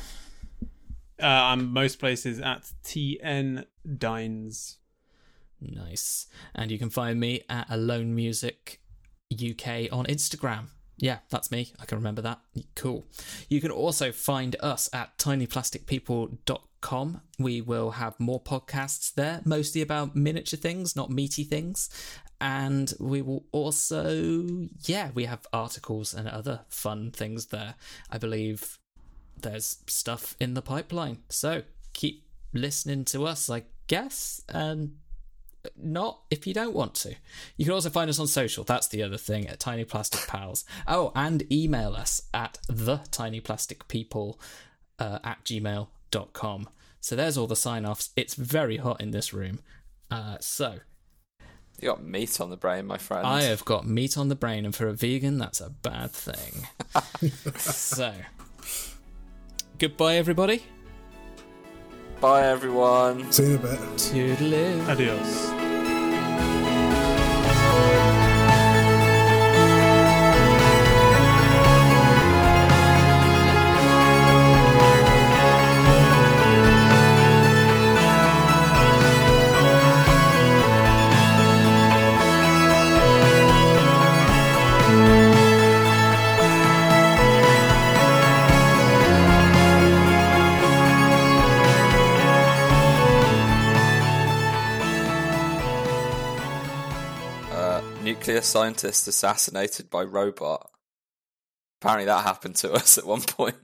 Uh, I'm most places at TN Dines. Nice. And you can find me at Alone Music UK on Instagram. yeah, that's me. I can remember that. Cool. You can also find us at tinyplasticpeople.com. We will have more podcasts there, mostly about miniature things, not meaty things. And we will also, yeah, we have articles and other fun things there. I believe there's stuff in the pipeline. So keep listening to us, I guess, and not if you don't want to. You can also find us on social. That's the other thing at Tiny Plastic Pals. Oh, and email us at the Tiny Plastic People uh, at gmail.com. So there's all the sign offs. It's very hot in this room. Uh, so. You got meat on the brain, my friend. I have got meat on the brain, and for a vegan, that's a bad thing. so. Goodbye, everybody. Bye, everyone. See you in a bit. Toodaloo. Adios. Nuclear scientist assassinated by robot. Apparently, that happened to us at one point.